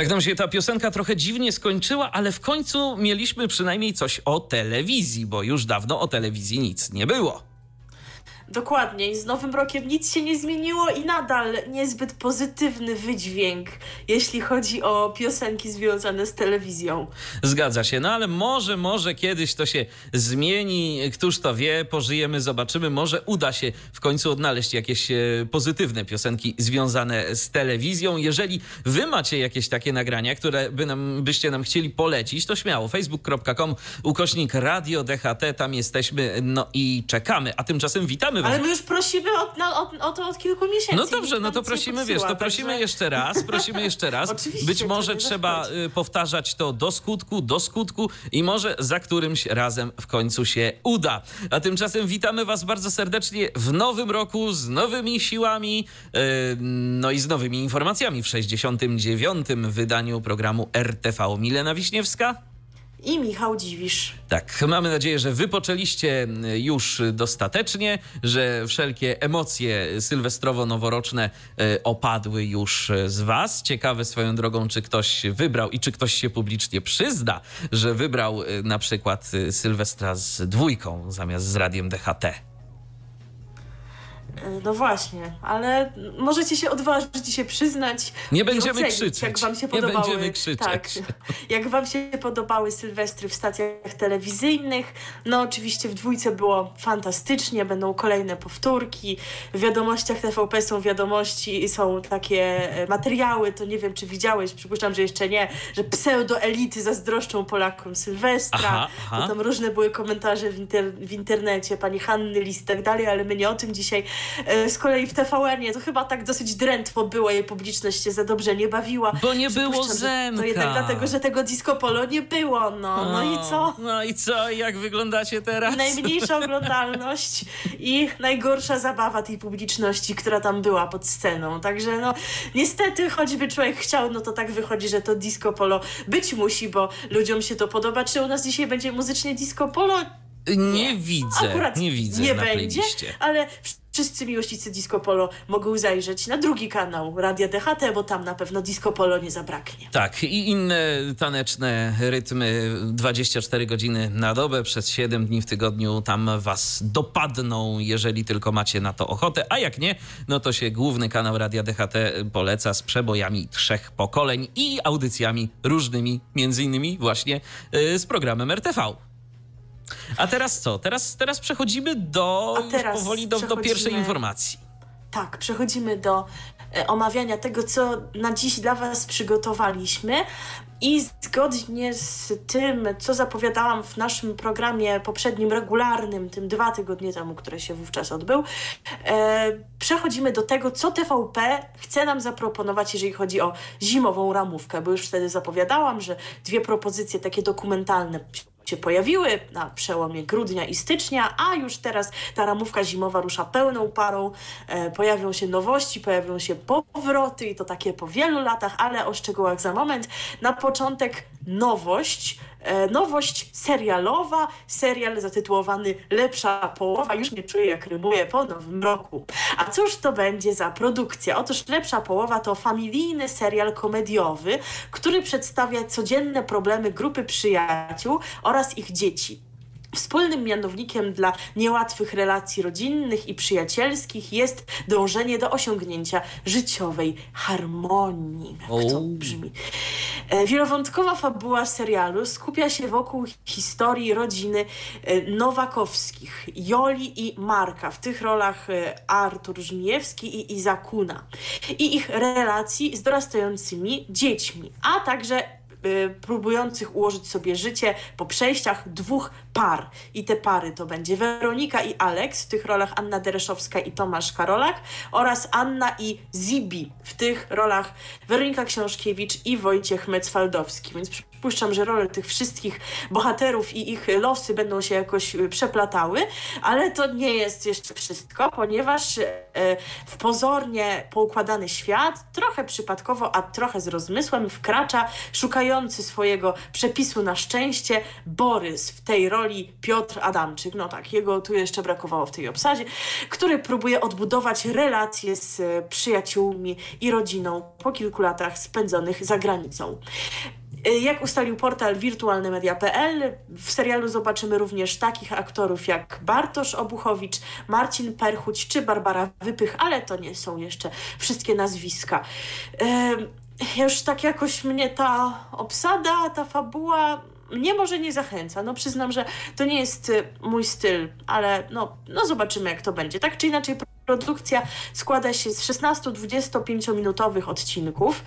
Tak nam się ta piosenka trochę dziwnie skończyła, ale w końcu mieliśmy przynajmniej coś o telewizji, bo już dawno o telewizji nic nie było. Dokładnie. I z Nowym Rokiem nic się nie zmieniło i nadal niezbyt pozytywny wydźwięk, jeśli chodzi o piosenki związane z telewizją. Zgadza się, no ale może, może kiedyś to się zmieni. Któż to wie, pożyjemy, zobaczymy. Może uda się w końcu odnaleźć jakieś e, pozytywne piosenki związane z telewizją. Jeżeli wy macie jakieś takie nagrania, które by nam, byście nam chcieli polecić, to śmiało. facebook.com ukośnik radio DHT, tam jesteśmy, no i czekamy. A tymczasem witamy Ale my już prosimy o, o, o to od kilku miesięcy. No dobrze, no to prosimy, wiesz, to prosimy także- jeszcze raz, prosimy jeszcze raz. Oczywiście, Być może trzeba zaszkodzi. y, powtarzać to do skutku, do skutku i może za którymś razem w końcu się uda. A tymczasem witamy Was bardzo serdecznie w nowym roku z nowymi siłami, y, no i z nowymi informacjami w 69. wydaniu programu RTV. Milena Wiśniewska. I Michał Dziwisz. Tak, mamy nadzieję, że wypoczęliście już dostatecznie, że wszelkie emocje sylwestrowo-noworoczne e, opadły już z Was. Ciekawe swoją drogą, czy ktoś wybrał i czy ktoś się publicznie przyzna, że wybrał e, na przykład e, Sylwestra z dwójką zamiast z radiem DHT. E, No właśnie, ale możecie się odważyć i się przyznać. Nie będziemy ocenić, krzyczeć. Jak wam się Nie podobały, będziemy krzyczeć. Tak, jak wam się podobały sylwestry w stacjach telewizyjnych. No oczywiście w dwójce było fantastycznie, będą kolejne powtórki. W wiadomościach TVP są wiadomości i są takie e, materiały, to nie wiem czy widziałeś, przypuszczam, że jeszcze nie, że pseudoelity zazdroszczą Polakom Sylwestra. Aha, aha. Tam różne były komentarze w, inter, w internecie, pani Hanny List i tak dalej, ale my nie o tym dzisiaj. E, Z kolei w TVN-ie to chyba tak dosyć drętwo było, jej publiczność się za dobrze nie bawiła. Bo nie było Zemka. To jednak dlatego, że tego disco polo nie było, no. No i co? No i co? Jak wyglądacie teraz? Najmniejsza oglądalność i najgorsza zabawa tej publiczności, która tam była pod sceną. Także no, niestety, choćby człowiek chciał, no to tak wychodzi, że to disco polo być musi, bo ludziom się to podoba. Czy u nas dzisiaj będzie muzycznie disco polo? Nie widzę, Akurat nie widzę nie będzie, ale wszyscy miłośnicy disco polo mogą zajrzeć na drugi kanał Radia DHT, bo tam na pewno disco polo nie zabraknie. Tak, i inne taneczne rytmy 24 godziny na dobę przez 7 dni w tygodniu tam was dopadną, jeżeli tylko macie na to ochotę, a jak nie, no to się główny kanał Radia DHT poleca z przebojami trzech pokoleń i audycjami różnymi, między innymi właśnie y, z programem RTV. A teraz co? Teraz, teraz przechodzimy do A teraz powoli do, do pierwszej informacji. Tak, przechodzimy do e, omawiania tego, co na dziś dla Was przygotowaliśmy. I zgodnie z tym, co zapowiadałam w naszym programie poprzednim, regularnym, tym dwa tygodnie temu, który się wówczas odbył, e, przechodzimy do tego, co TVP chce nam zaproponować, jeżeli chodzi o zimową ramówkę, bo już wtedy zapowiadałam, że dwie propozycje takie dokumentalne się pojawiły na przełomie grudnia i stycznia, a już teraz ta ramówka zimowa rusza pełną parą. E, pojawią się nowości, pojawią się powroty i to takie po wielu latach, ale o szczegółach za moment. Na początek nowość. E, nowość serialowa, serial zatytułowany Lepsza połowa. Już nie czuję, jak rymuję po nowym roku. A cóż to będzie za produkcja? Otóż Lepsza połowa to familijny serial komediowy, który przedstawia codzienne problemy grupy przyjaciół oraz ich dzieci. Wspólnym mianownikiem dla niełatwych relacji rodzinnych i przyjacielskich jest dążenie do osiągnięcia życiowej harmonii. Jak to brzmi. E, Wielowątkowa fabuła serialu skupia się wokół historii rodziny e, Nowakowskich, Joli i Marka. W tych rolach e, Artur Żmijewski i Izakuna. I ich relacji z dorastającymi dziećmi, a także próbujących ułożyć sobie życie po przejściach dwóch par. I te pary to będzie Weronika i Aleks, w tych rolach Anna Dereszowska i Tomasz Karolak oraz Anna i Zibi, w tych rolach Weronika Książkiewicz i Wojciech Mecwaldowski. Więc przypuszczam, że role tych wszystkich bohaterów i ich losy będą się jakoś y, przeplatały, ale to nie jest jeszcze wszystko, ponieważ e, w pozornie poukładany świat, trochę przypadkowo, a trochę z rozmysłem, wkracza szukający swojego przepisu na szczęście Borys w tej roli Piotr Adamczyk. No tak, jego tu jeszcze brakowało w tej obsadzie, który próbuje odbudować relacje z e, przyjaciółmi i rodziną po kilku latach spędzonych za granicą. Y, jak ustalił portal wirtualnymedia.pl, w serialu zobaczymy również takich aktorów jak Bartosz Obuchowicz, Marcin Perchuć czy Barbara Wypych, ale to nie są jeszcze wszystkie nazwiska. Już tak jakoś mnie ta obsada, ta fabuła mnie może nie zachęca. No przyznam, że to nie jest y, mój styl, ale no, no zobaczymy jak to będzie. Tak czy inaczej produkcja składa się z 16-25 minutowych odcinków.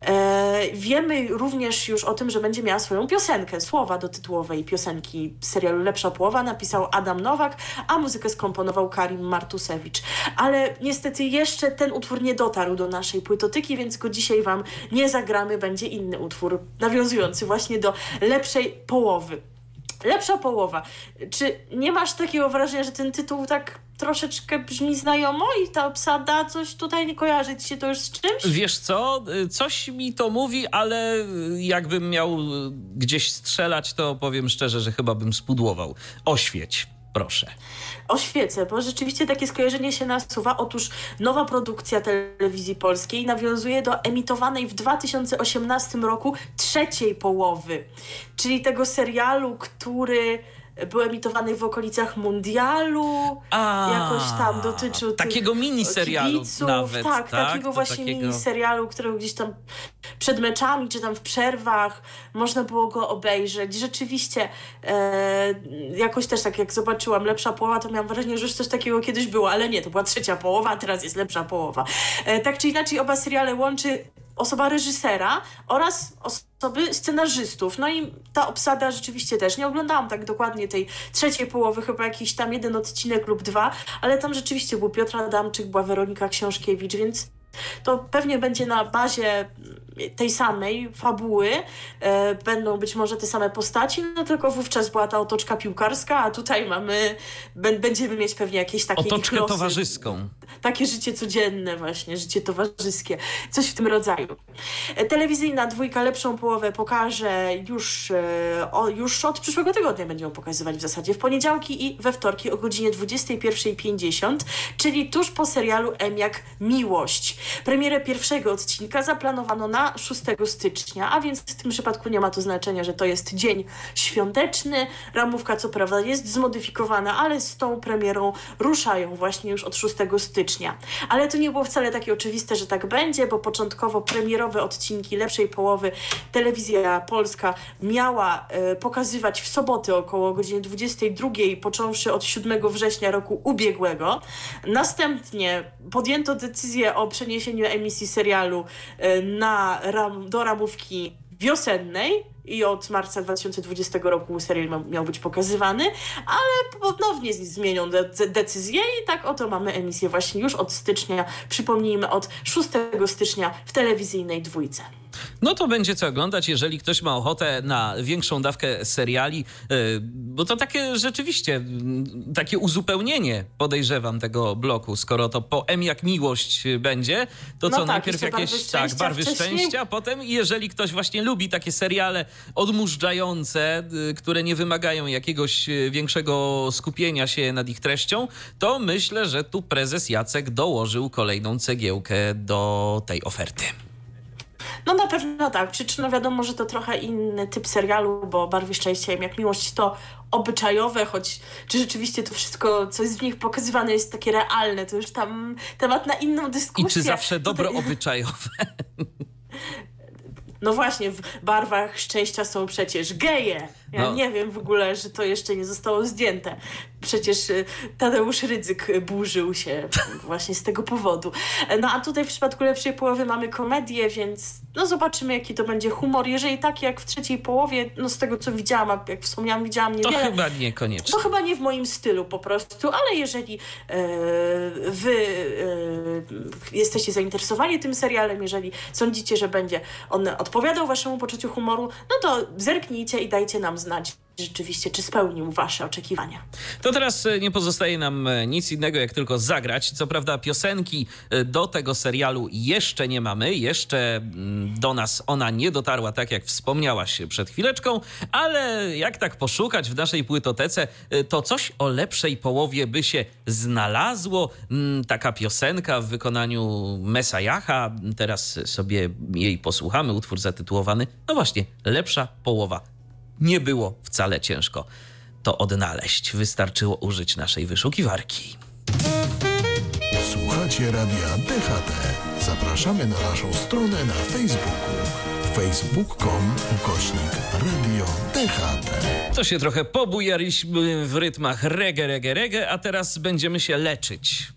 E, wiemy również już o tym, że będzie miała swoją piosenkę, słowa do tytułowej piosenki serialu Lepsza Połowa napisał Adam Nowak, a muzykę skomponował Karim Martusewicz. Ale niestety jeszcze ten utwór nie dotarł do naszej płytotyki, więc go dzisiaj Wam nie zagramy. Będzie inny utwór nawiązujący właśnie do lepszej połowy. Lepsza połowa. Czy nie masz takiego wrażenia, że ten tytuł tak troszeczkę brzmi znajomo i ta obsada coś tutaj nie kojarzy ci się to już z czymś? Wiesz co, coś mi to mówi, ale jakbym miał gdzieś strzelać, to powiem szczerze, że chyba bym spudłował. Oświeć. Proszę. Oświecę, bo rzeczywiście takie skojarzenie się nasuwa. Otóż nowa produkcja telewizji polskiej nawiązuje do emitowanej w 2018 roku trzeciej połowy, czyli tego serialu, który był emitowany w okolicach mundialu, A, jakoś tam dotyczył takiego miniserialu nawet, tak, tak, takiego właśnie takiego... miniserialu, którego gdzieś tam przed meczami, czy tam w przerwach można było go obejrzeć. Rzeczywiście e, jakoś też tak jak zobaczyłam lepsza połowa, to miałam wrażenie, że już coś takiego kiedyś było, ale nie, to była trzecia połowa, a teraz jest lepsza połowa. E, tak czy inaczej oba seriale łączy osoba reżysera oraz osoby scenarzystów. No i ta obsada rzeczywiście też. Nie oglądałam tak dokładnie tej trzeciej połowy, chyba jakiś tam jeden odcinek lub dwa, ale tam rzeczywiście był Piotr Adamczyk, była Weronika Książkiewicz, więc to pewnie będzie na bazie tej samej fabuły, e, będą być może te same postaci, no tylko wówczas była ta otoczka piłkarska, a tutaj mamy, będziemy mieć pewnie jakieś takie Otoczkę losy, towarzyską. Takie życie codzienne właśnie, życie towarzyskie, coś w tym rodzaju. E, telewizyjna dwójka lepszą połowę pokaże już, e, o, już od przyszłego tygodnia będziemy pokazywać w zasadzie w poniedziałki i we wtorki o godzinie 21.50, czyli tuż po serialu M jak Miłość. Premierę pierwszego odcinka zaplanowano na 6 stycznia, a więc w tym przypadku nie ma to znaczenia, że to jest dzień świąteczny. Ramówka co prawda jest zmodyfikowana, ale z tą premierą ruszają właśnie już od 6 stycznia. Ale to nie było wcale takie oczywiste, że tak będzie, bo początkowo premierowe odcinki lepszej połowy telewizja polska miała e, pokazywać w soboty około godziny 22, począwszy od 7 września roku ubiegłego. Następnie podjęto decyzję o przeniesieniu emisji serialu e, na ram, do ramówki wiosennej i od marca 2020 roku serial miał być pokazywany, ale ponownie zmienią de decyzję i tak oto mamy emisję właśnie już od stycznia, przypomnijmy od 6 stycznia w telewizyjnej dwójce. No to będzie co oglądać, jeżeli ktoś ma ochotę na większą dawkę seriali, e, bo to takie rzeczywiście, takie uzupełnienie podejrzewam tego bloku, skoro to po M jak miłość będzie, to no co, tak, najpierw jakieś barwy tak, barwy wcześniej. szczęścia, potem jeżeli ktoś właśnie lubi takie seriale odmurzające, y, które nie wymagają jakiegoś y, większego skupienia się nad ich treścią, to myślę, że tu prezes Jacek dołożył kolejną cegiełkę do tej oferty. No na pewno tak. Przyczyną wiadomo, że to trochę inny typ serialu, bo Barwy Szczęścia jak Miłość to obyczajowe, choć czy rzeczywiście to wszystko, co jest w nich pokazywane jest takie realne, to już tam temat na inną dyskusję. I czy zawsze dobro Tutaj... obyczajowe? No właśnie, w barwach szczęścia są przecież geje. Ja No. nie wiem w ogóle, że to jeszcze nie zostało zdjęte. Przecież y, Tadeusz Rydzyk y, burzył się właśnie z tego powodu. E, No a tutaj w przypadku lepszej połowy mamy komedię, więc no zobaczymy jaki to będzie humor. Jeżeli tak jak w trzeciej połowie, no z tego co widziałam, a jak wspomniałam, widziałam To niewiele. chyba niekoniecznie. To chyba nie w moim stylu po prostu, ale jeżeli e, wy e, jesteście zainteresowani tym serialem, jeżeli sądzicie, że będzie on odpowiadał waszemu poczuciu humoru, no to zerknijcie i dajcie nam znać rzeczywiście, czy spełnił wasze oczekiwania. To teraz e, nie pozostaje nam e, nic innego, jak tylko zagrać. Co prawda piosenki e, do tego serialu jeszcze nie mamy, jeszcze mm, do nas ona nie dotarła, tak jak wspomniałaś przed chwileczką, ale jak tak poszukać w naszej płytotece, to coś o lepszej połowie by się znalazło. Mm, Taka piosenka w wykonaniu Mesajacha, teraz sobie jej posłuchamy, utwór zatytułowany, no właśnie, Lepsza połowa nie było wcale ciężko to odnaleźć. Wystarczyło użyć naszej wyszukiwarki. Słuchacie Radia DHT. Zapraszamy na naszą stronę na Facebooku. facebook.com ukośnik Radio DHT. To się trochę pobujaliśmy w rytmach reggae, reggae, reggae, a teraz będziemy się leczyć.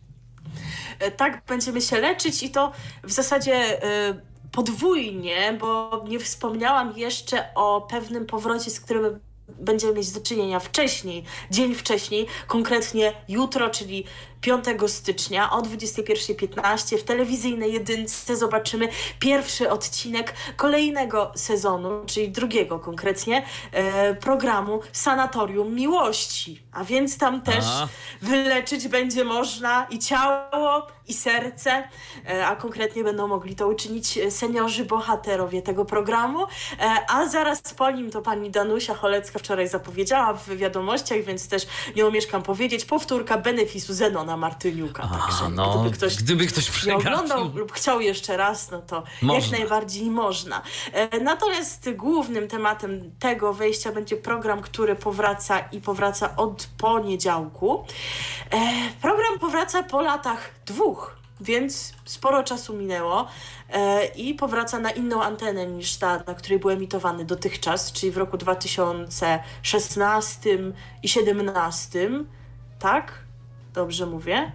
E, tak będziemy się leczyć i to w zasadzie e, podwójnie, bo nie wspomniałam jeszcze o pewnym powrocie, z którym będziemy mieć do czynienia wcześniej, dzień wcześniej, konkretnie jutro, czyli 5 stycznia o 21.15 w telewizyjnej jedynce zobaczymy pierwszy odcinek kolejnego sezonu, czyli drugiego konkretnie, e, programu Sanatorium Miłości. A więc tam też A. wyleczyć będzie można i ciało, i serce, e, a konkretnie będą mogli to uczynić seniorzy bohaterowie tego programu. E, A zaraz po nim to pani Danusia Cholecka wczoraj zapowiedziała w wiadomościach, więc też nie omieszkam powiedzieć, powtórka benefisu Zenona Martyniuka. Także A, no, gdyby ktoś gdyby ktoś przegapił. oglądał lub chciał jeszcze raz, no to Można. jak najbardziej można. E, Natomiast głównym tematem tego wejścia będzie program, który powraca i powraca od poniedziałku. E, Program powraca po latach dwóch, więc sporo czasu minęło e, i powraca na inną antenę niż ta, na której był emitowany dotychczas, czyli w roku 2016 i 2017, tak? Dobrze mówię?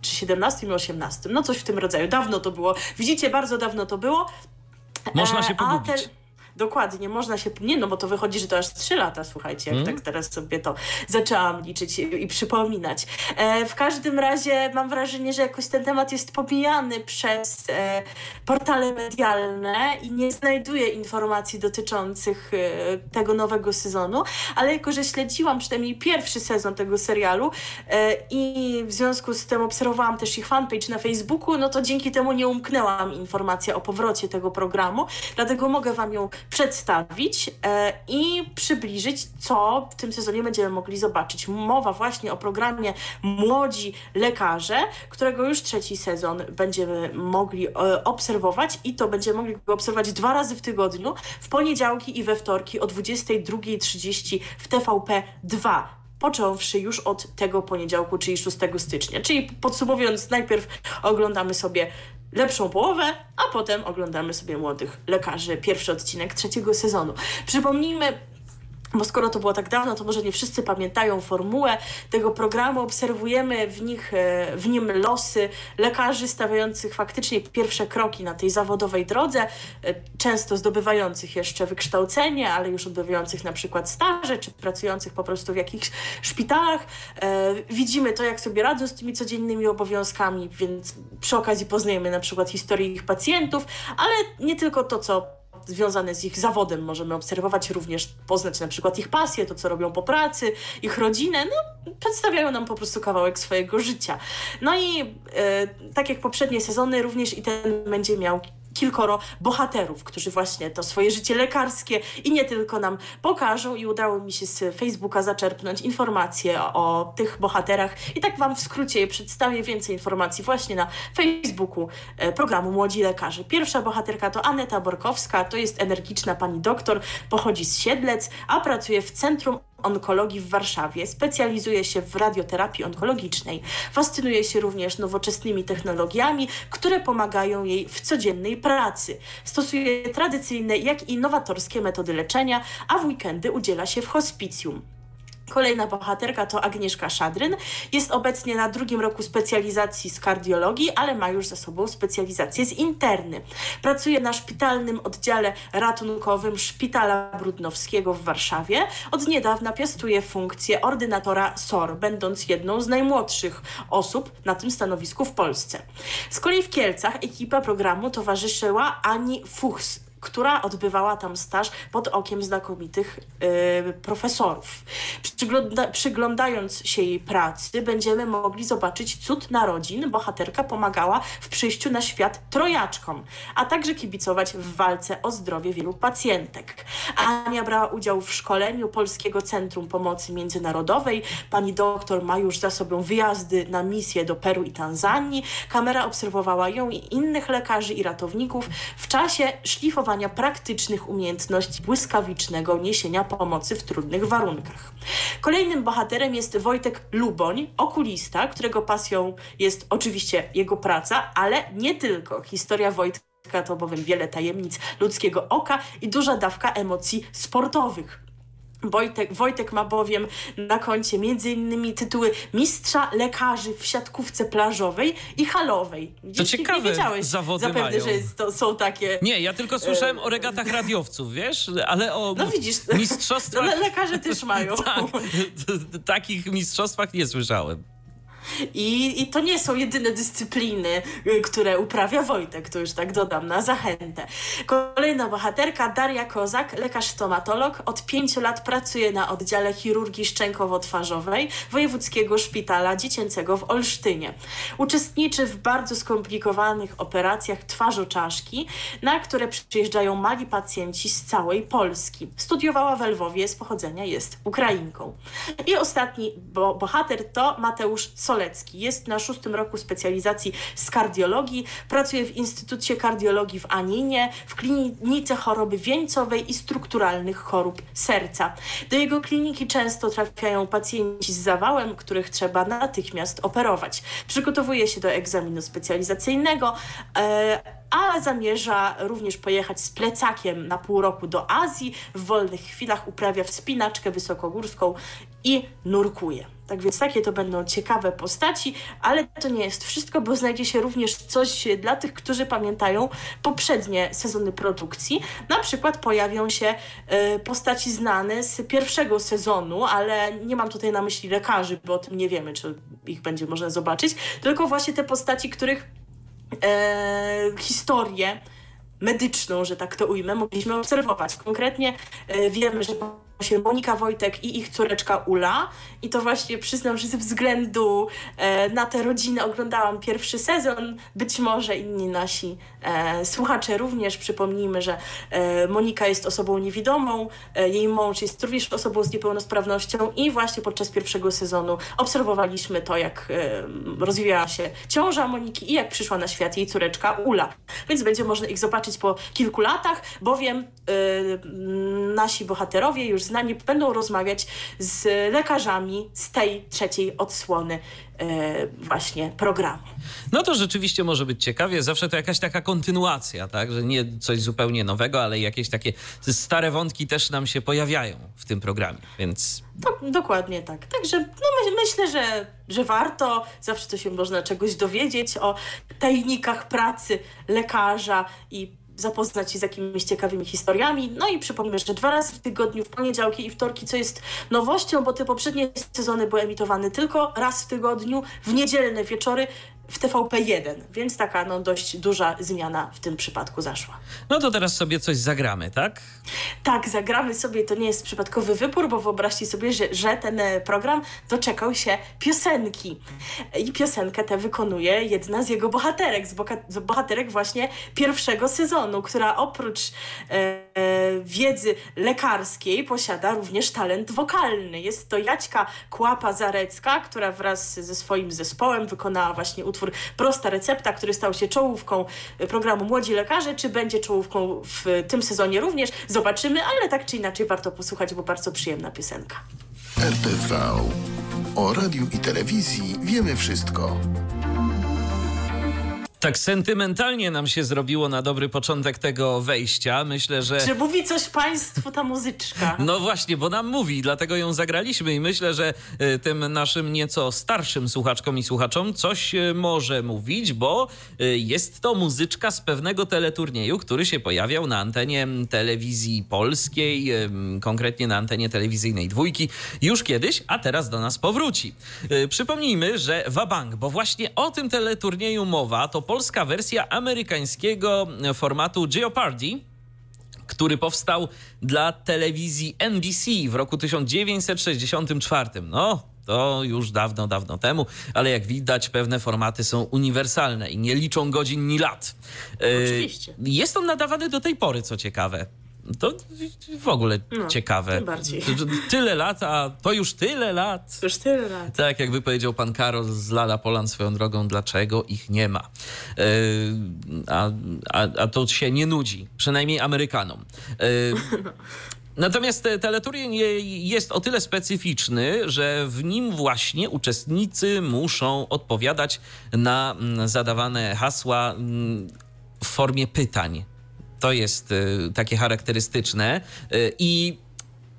Czy 17 i 18? No coś w tym rodzaju. Dawno to było. Widzicie, bardzo dawno to było. Można się E, a pogubić. Dokładnie, można się. Nie, no bo to wychodzi, że to aż 3 lata, słuchajcie, jak Mm. tak teraz sobie to zaczęłam liczyć i, i przypominać. E, w każdym razie mam wrażenie, że jakoś ten temat jest pomijany przez e, portale medialne i nie znajduję informacji dotyczących e, tego nowego sezonu, ale jako, że śledziłam przynajmniej pierwszy sezon tego serialu e, i w związku z tym obserwowałam też ich fanpage na Facebooku, no to dzięki temu nie umknęła mi informacja o powrocie tego programu, dlatego mogę Wam ją przedstawić e, i przybliżyć, co w tym sezonie będziemy mogli zobaczyć. Mowa właśnie o programie Młodzi Lekarze, którego już trzeci sezon będziemy mogli e, obserwować i to będziemy mogli go obserwować dwa razy w tygodniu, w poniedziałki i we wtorki o 22.30 w TVP 2 począwszy już od tego poniedziałku, czyli 6 stycznia. Czyli podsumowując, najpierw oglądamy sobie lepszą połowę, a potem oglądamy sobie młodych lekarzy, pierwszy odcinek trzeciego sezonu. Przypomnijmy, bo skoro to było tak dawno, to może nie wszyscy pamiętają formułę tego programu. Obserwujemy w, nich, e, w nim losy lekarzy stawiających faktycznie pierwsze kroki na tej zawodowej drodze, e, często zdobywających jeszcze wykształcenie, ale już odbywających na przykład staże, czy pracujących po prostu w jakichś szpitalach. E, Widzimy to, jak sobie radzą z tymi codziennymi obowiązkami, więc przy okazji poznajemy na przykład historię ich pacjentów, ale nie tylko to, co związane z ich zawodem możemy obserwować, również poznać na przykład ich pasję, to co robią po pracy, ich rodzinę, no przedstawiają nam po prostu kawałek swojego życia. No i e, tak jak poprzednie sezony, również i ten będzie miał kilkoro bohaterów, którzy właśnie to swoje życie lekarskie i nie tylko nam pokażą i udało mi się z Facebooka zaczerpnąć informacje o, tych bohaterach. I tak Wam w skrócie je przedstawię. Więcej informacji właśnie na Facebooku e, programu Młodzi Lekarze. Pierwsza bohaterka to Aneta Borkowska, to jest energiczna pani doktor, pochodzi z Siedlec, a pracuje w Centrum Onkologii w Warszawie. Specjalizuje się w radioterapii onkologicznej. Fascynuje się również nowoczesnymi technologiami, które pomagają jej w codziennej pracy. Stosuje tradycyjne, jak i nowatorskie metody leczenia, a w weekendy udziela się w hospicjum. Kolejna bohaterka to Agnieszka Szadryn. Jest obecnie na drugim roku specjalizacji z kardiologii, ale ma już za sobą specjalizację z interny. Pracuje na szpitalnym oddziale ratunkowym Szpitala Brudnowskiego w Warszawie. Od niedawna piastuje funkcję ordynatora SOR, będąc jedną z najmłodszych osób na tym stanowisku w Polsce. Z kolei w Kielcach ekipa programu towarzyszyła Ani Fuchs, która odbywała tam staż pod okiem znakomitych y, profesorów. Przygląda, przyglądając się jej pracy, będziemy mogli zobaczyć cud narodzin. Bohaterka pomagała w przyjściu na świat trojaczkom, a także kibicować w walce o zdrowie wielu pacjentek. Ania brała udział w szkoleniu Polskiego Centrum Pomocy Międzynarodowej. Pani doktor ma już za sobą wyjazdy na misje do Peru i Tanzanii. Kamera obserwowała ją i innych lekarzy i ratowników w czasie szlifowania praktycznych umiejętności błyskawicznego niesienia pomocy w trudnych warunkach. Kolejnym bohaterem jest Wojtek Luboń, okulista, którego pasją jest oczywiście jego praca, ale nie tylko. Historia Wojtka to bowiem wiele tajemnic ludzkiego oka i duża dawka emocji sportowych. Wojtek, Wojtek ma bowiem na koncie m.in. tytuły mistrza lekarzy w siatkówce plażowej i halowej. To ciekawe nie wiedziałeś zawody zapewne, mają. że jest, to są takie... Nie, ja tylko słyszałem o regatach radiowców, wiesz? Ale o No widzisz, mistrzostwach... le lekarze też mają. tak, takich mistrzostwach nie słyszałem. I, I to nie są jedyne dyscypliny, y, które uprawia Wojtek, to już tak dodam na zachętę. Kolejna bohaterka, Daria Kozak, lekarz stomatolog. Od pięciu lat pracuje na oddziale chirurgii szczękowo-twarzowej Wojewódzkiego Szpitala Dziecięcego w Olsztynie. Uczestniczy w bardzo skomplikowanych operacjach twarzoczaszki, na które przyjeżdżają mali pacjenci z całej Polski. Studiowała w Lwowie, z pochodzenia jest Ukrainką. I ostatni bo bohater to Mateusz Solecki. Jest na szóstym roku specjalizacji z kardiologii. Pracuje w Instytucie Kardiologii w Aninie, w klinice choroby wieńcowej i strukturalnych chorób serca. Do jego kliniki często trafiają pacjenci z zawałem, których trzeba natychmiast operować. Przygotowuje się do egzaminu specjalizacyjnego, e, a zamierza również pojechać z plecakiem na pół roku do Azji. W wolnych chwilach uprawia wspinaczkę wysokogórską i nurkuje. Tak więc takie to będą ciekawe postaci, ale to nie jest wszystko, bo znajdzie się również coś dla tych, którzy pamiętają poprzednie sezony produkcji. Na przykład pojawią się y, postaci znane z pierwszego sezonu, ale nie mam tutaj na myśli lekarzy, bo o tym nie wiemy, czy ich będzie można zobaczyć, tylko właśnie te postaci, których e, historię medyczną, że tak to ujmę, mogliśmy obserwować. Konkretnie e, wiemy, że się Monika Wojtek i ich córeczka Ula. I to właśnie przyznam, że ze względu e, na tę rodzinę oglądałam pierwszy sezon. Być może inni nasi słuchacze również. Przypomnijmy, że e, Monika jest osobą niewidomą, e, jej mąż jest również osobą z niepełnosprawnością i właśnie podczas pierwszego sezonu obserwowaliśmy to, jak e, rozwijała się ciąża Moniki i jak przyszła na świat jej córeczka Ula. Więc będzie można ich zobaczyć po kilku latach, bowiem e, nasi bohaterowie już znani będą rozmawiać z lekarzami z tej trzeciej odsłony e, właśnie programu. No to rzeczywiście może być ciekawie. Zawsze to jakaś taka kontynuacja, tak? Że nie coś zupełnie nowego, ale jakieś takie stare wątki też nam się pojawiają w tym programie, więc... To, dokładnie tak. Także no, my, myślę, że, że warto. Zawsze to się można czegoś dowiedzieć o tajnikach pracy lekarza i zapoznać się z jakimiś ciekawymi historiami. No i przypomnę, że dwa razy w tygodniu, w poniedziałki i wtorki, co jest nowością, bo te poprzednie sezony były emitowane tylko raz w tygodniu, w niedzielne wieczory w TVP1, więc taka no, dość duża zmiana w tym przypadku zaszła. No to teraz sobie coś zagramy, tak? Tak, zagramy sobie, to nie jest przypadkowy wybór, bo wyobraźcie sobie, że, że ten e, program doczekał się piosenki. I piosenkę tę wykonuje jedna z jego bohaterek, z, bohaterek właśnie pierwszego sezonu, która oprócz e, e, wiedzy lekarskiej posiada również talent wokalny. Jest to Jaćka Kłapa-Zarecka, która wraz ze swoim zespołem wykonała właśnie utwór Prosta Recepta, który stał się czołówką programu Młodzi Lekarze. Czy będzie czołówką w tym sezonie również? Zobaczymy, ale tak czy inaczej warto posłuchać, bo bardzo przyjemna piosenka. RTV. O radiu i telewizji wiemy wszystko. Tak sentymentalnie nam się zrobiło na dobry początek tego wejścia. Myślę, że. Czy mówi coś Państwu ta muzyczka? No właśnie, bo nam mówi, dlatego ją zagraliśmy i myślę, że y, tym naszym nieco starszym słuchaczkom i słuchaczom coś y, może mówić, bo y, jest to muzyczka z pewnego teleturnieju, który się pojawiał na antenie telewizji polskiej, konkretnie na antenie telewizyjnej dwójki już kiedyś, a teraz do nas powróci. Przypomnijmy, że Wabank, bo właśnie o tym teleturnieju mowa, to polska wersja amerykańskiego formatu Jeopardy, który powstał dla telewizji NBC w roku 1964. No, to już dawno, dawno temu, ale jak widać, pewne formaty są uniwersalne i nie liczą godzin ni lat. Oczywiście. Jest on nadawany do tej pory, co ciekawe. To w ogóle no, ciekawe. Tyle lat, a to już tyle lat. Już tyle lat. Tak, jakby powiedział pan Karol z Lala Polan swoją drogą, dlaczego ich nie ma. Yy, a, a, a to się nie nudzi, przynajmniej Amerykanom. Yy, Natomiast teleturniej jest o tyle specyficzny, że w nim właśnie uczestnicy muszą odpowiadać na zadawane hasła w formie pytań. To jest y, takie charakterystyczne y, i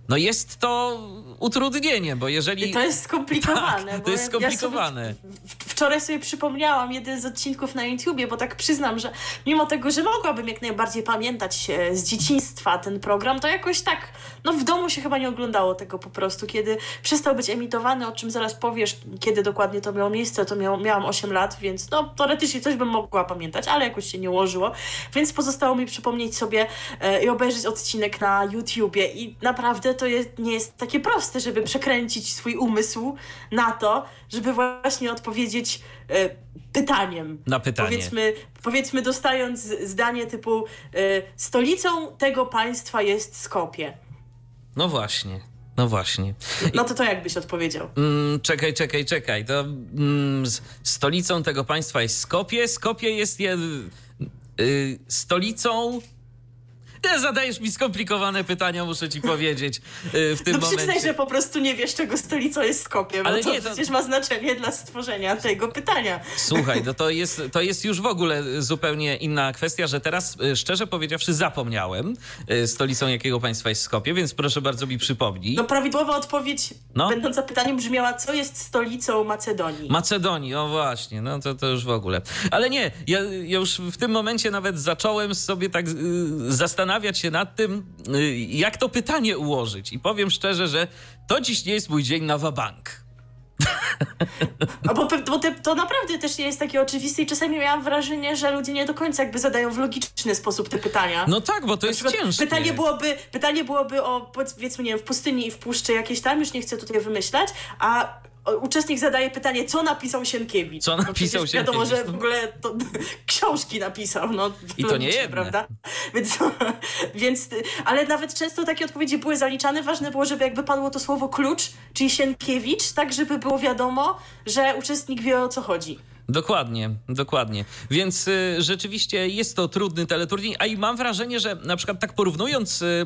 no jest to utrudnienie, bo jeżeli... I to jest skomplikowane. Tak, to jest skomplikowane. Ja sobie wczoraj sobie przypomniałam jeden z odcinków na YouTubie, bo tak przyznam, że mimo tego, że mogłabym jak najbardziej pamiętać z dzieciństwa ten program, to jakoś tak, no w domu się chyba nie oglądało tego po prostu. Kiedy przestał być emitowany, o czym zaraz powiesz, kiedy dokładnie to miało miejsce, to miał, miałam 8 lat, więc no teoretycznie coś bym mogła pamiętać, ale jakoś się nie ułożyło. Więc pozostało mi przypomnieć sobie e, i obejrzeć odcinek na YouTubie i naprawdę to jest, nie jest takie proste, żeby przekręcić swój umysł na to, żeby właśnie odpowiedzieć e, pytaniem. Na pytanie. Powiedzmy, powiedzmy dostając zdanie typu e, stolicą tego państwa jest Skopie. No właśnie. No właśnie. No to to jakbyś odpowiedział? Mm, czekaj, czekaj, czekaj. To mm, stolicą tego państwa jest Skopie. Skopie jest je, y, stolicą Zadajesz mi skomplikowane pytania, muszę ci powiedzieć y, w tym no, momencie. przyznaj, że po prostu nie wiesz, czego stolicą jest Skopie, bo Ale to, nie, to przecież ma znaczenie dla stworzenia tego pytania. Słuchaj, no to jest, to jest już w ogóle zupełnie inna kwestia, że teraz y, szczerze powiedziawszy zapomniałem y, stolicą jakiego państwa jest Skopie, więc proszę bardzo mi przypomnij. No prawidłowa odpowiedź no? będąca pytaniem brzmiała, co jest stolicą Macedonii? Macedonii, o właśnie, no to, to już w ogóle. Ale nie, ja, ja już w tym momencie nawet zacząłem sobie tak yy, zastanawiać, zastanawiać się nad tym, y, jak to pytanie ułożyć. I powiem szczerze, że to dziś nie jest mój dzień na wabank. A bo, bo te, to naprawdę też nie jest takie oczywiste i czasami miałam wrażenie, że ludzie nie do końca jakby zadają w logiczny sposób te pytania. No tak, bo to jest ciężkie. Pytanie byłoby, pytanie byłoby o powiedzmy, nie wiem, w pustyni i w puszczy jakieś tam, już nie chcę tutaj wymyślać, a uczestnik zadaje pytanie, co napisał Sienkiewicz. Co napisał no Sienkiewicz? Wiadomo, że w ogóle to, książki napisał. No, I to nie jedne. Prawda? Więc, więc, ale nawet często takie odpowiedzi były zaliczane. Ważne było, żeby jakby padło to słowo klucz, czyli Sienkiewicz, tak żeby było wiadomo, że uczestnik wie o co chodzi. Dokładnie, dokładnie. Więc y, rzeczywiście jest to trudny teleturniej, a i mam wrażenie, że na przykład tak porównując y,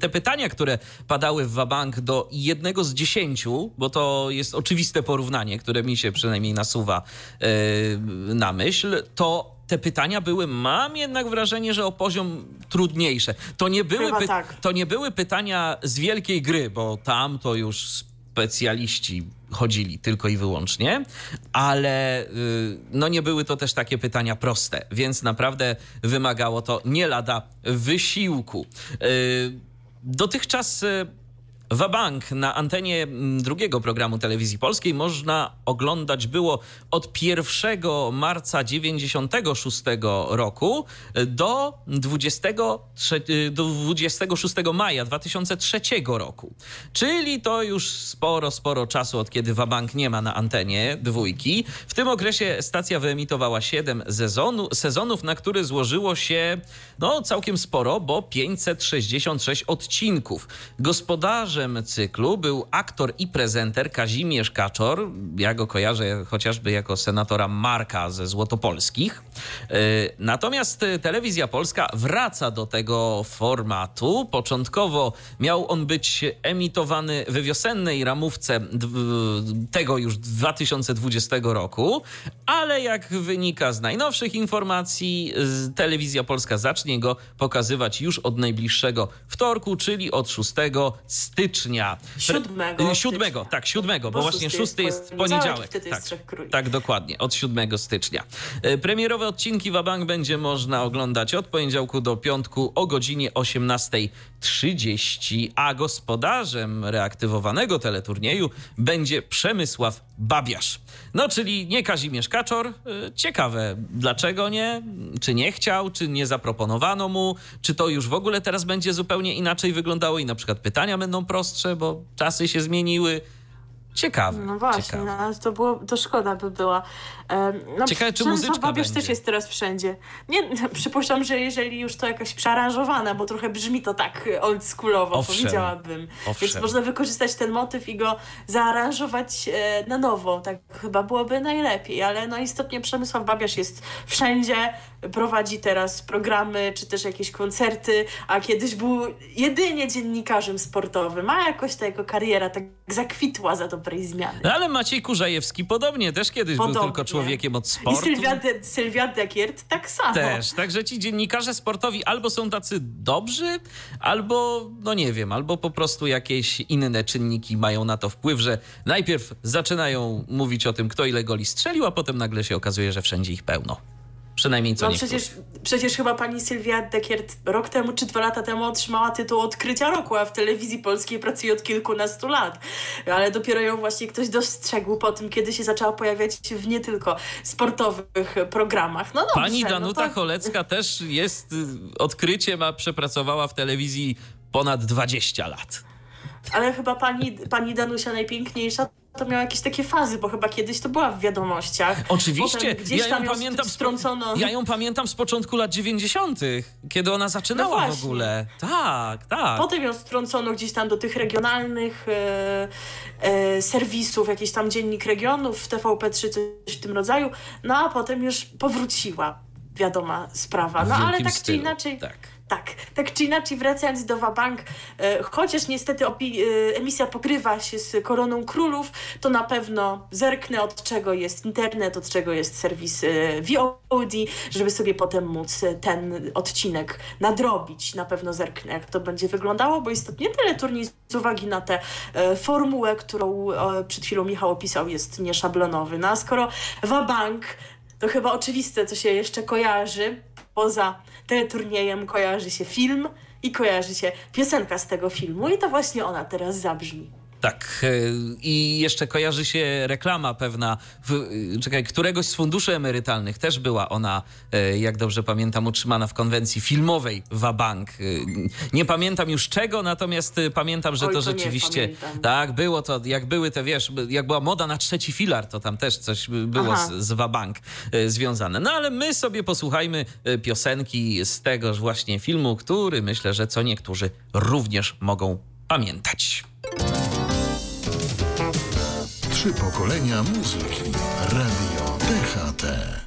te pytania, które padały w Wabank do jednego z dziesięciu, bo to jest oczywiste porównanie, które mi się przynajmniej nasuwa y, na myśl, to te pytania były, mam jednak wrażenie, że o poziom trudniejsze. To nie były, tak. to nie były pytania z wielkiej gry, bo tam to już specjaliści chodzili tylko i wyłącznie, ale y, no nie były to też takie pytania proste, więc naprawdę wymagało to nie lada wysiłku. Y, dotychczas y, Wabank na antenie mm, drugiego programu telewizji polskiej można oglądać było od 1 marca 96 roku do, 23, do 26 maja 2003 roku. Czyli to już sporo, sporo czasu od kiedy Wabank nie ma na antenie dwójki. W tym okresie stacja wyemitowała 7 sezonu, sezonów, na które złożyło się no całkiem sporo, bo 566 odcinków. Gospodarze gospodarzem cyklu był aktor i prezenter Kazimierz Kaczor. Ja go kojarzę chociażby jako senatora Marka ze Złotopolskich. E, natomiast telewizja polska wraca do tego formatu. Początkowo miał on być emitowany we wiosennej ramówce tego już 2020 roku, ale jak wynika z najnowszych informacji, telewizja polska zacznie go pokazywać już od najbliższego wtorku, czyli od 6 stycznia. 7. 7, tak, 7, bo, bo właśnie 6 jest, jest poniedziałek. Tak, jest tak, dokładnie, od 7 stycznia. E, premierowe odcinki Wabank będzie można oglądać od poniedziałku do piątku o godzinie 18.30, a gospodarzem reaktywowanego teleturnieju będzie Przemysław Babiarz. No, czyli nie Kazimierz Kaczor. Y, ciekawe, dlaczego nie? Czy nie chciał, czy nie zaproponowano mu? Czy to już w ogóle teraz będzie zupełnie inaczej wyglądało i na przykład pytania będą prostsze, bo czasy się zmieniły? Ciekawe. No właśnie, ciekawe. No, to, było, to szkoda by była. No, ciekawe, czy muzyczka Babiarz będzie. też jest teraz wszędzie. Nie, przypuszczam, że jeżeli już to jakaś przearanżowana, bo trochę brzmi to tak oldschoolowo, Owszem. powiedziałabym. Owszem. Więc można wykorzystać ten motyw i go zaaranżować e, na nowo. Tak chyba byłoby najlepiej, ale no istotnie Przemysław Babiarz jest wszędzie, prowadzi teraz programy, czy też jakieś koncerty, a kiedyś był jedynie dziennikarzem sportowym, a jakoś ta jego kariera tak zakwitła za dobrej zmiany. No ale Maciej Kurzajewski podobnie, też kiedyś podobnie. był tylko człowiekiem od sportu. I Sylwia, de, Sylwia Dekiert tak samo. Też, także ci dziennikarze sportowi albo są tacy dobrzy, albo, no nie wiem, albo po prostu jakieś inne czynniki mają na to wpływ, że najpierw zaczynają mówić o tym, kto ile goli strzelił, a potem nagle się okazuje, że wszędzie ich pełno. Przynajmniej co no przecież, przecież chyba pani Sylwia Dekiert rok temu czy dwa lata temu otrzymała tytuł odkrycia roku, a w telewizji polskiej pracuje od kilkunastu lat. Ale dopiero ją właśnie ktoś dostrzegł po tym, kiedy się zaczęła pojawiać w nie tylko sportowych programach. No dobrze, Pani Danuta no to... Cholecka też jest y, odkryciem, a przepracowała w telewizji ponad 20 lat. Ale chyba pani, pani Danusia najpiękniejsza to miała jakieś takie fazy, bo chyba kiedyś to była w wiadomościach. Oczywiście, gdzieś ja ją, tam pamiętam strącono. ja ją pamiętam z początku lat 90., kiedy ona zaczynała no w ogóle. Tak, tak. Potem ją strącono gdzieś tam do tych regionalnych e, e, serwisów, jakiś tam dziennik regionów w TVP3, coś w tym rodzaju, no a potem już powróciła, wiadoma sprawa. No ale tak stylu. czy inaczej. Tak. Tak, tak czy inaczej wracając do Wabank, e, chociaż niestety e, emisja pokrywa się z Koroną Królów, to na pewno zerknę od czego jest internet, od czego jest serwis e, VOD, żeby sobie potem móc ten odcinek nadrobić. Na pewno zerknę jak to będzie wyglądało, bo istotnie teleturniej z uwagi na tę formułę, którą przed chwilą Michał opisał jest nieszablonowy. No a skoro Wabank to chyba oczywiste, co się jeszcze kojarzy, poza teleturniejem kojarzy się film i kojarzy się piosenka z tego filmu i to właśnie ona teraz zabrzmi. Tak. I jeszcze kojarzy się reklama pewna, w, czekaj, któregoś z funduszy emerytalnych. Też była ona, jak dobrze pamiętam, utrzymana w konwencji filmowej Wabank. Nie pamiętam już czego, natomiast pamiętam, że Oj, to, to rzeczywiście tak było to, jak były te, wiesz, jak była moda na trzeci filar, to tam też coś było z, z Wabank związane. No ale my sobie posłuchajmy piosenki z tegoż właśnie filmu, który myślę, że co niektórzy również mogą pamiętać. Trzy pokolenia muzyki. Radio DHT.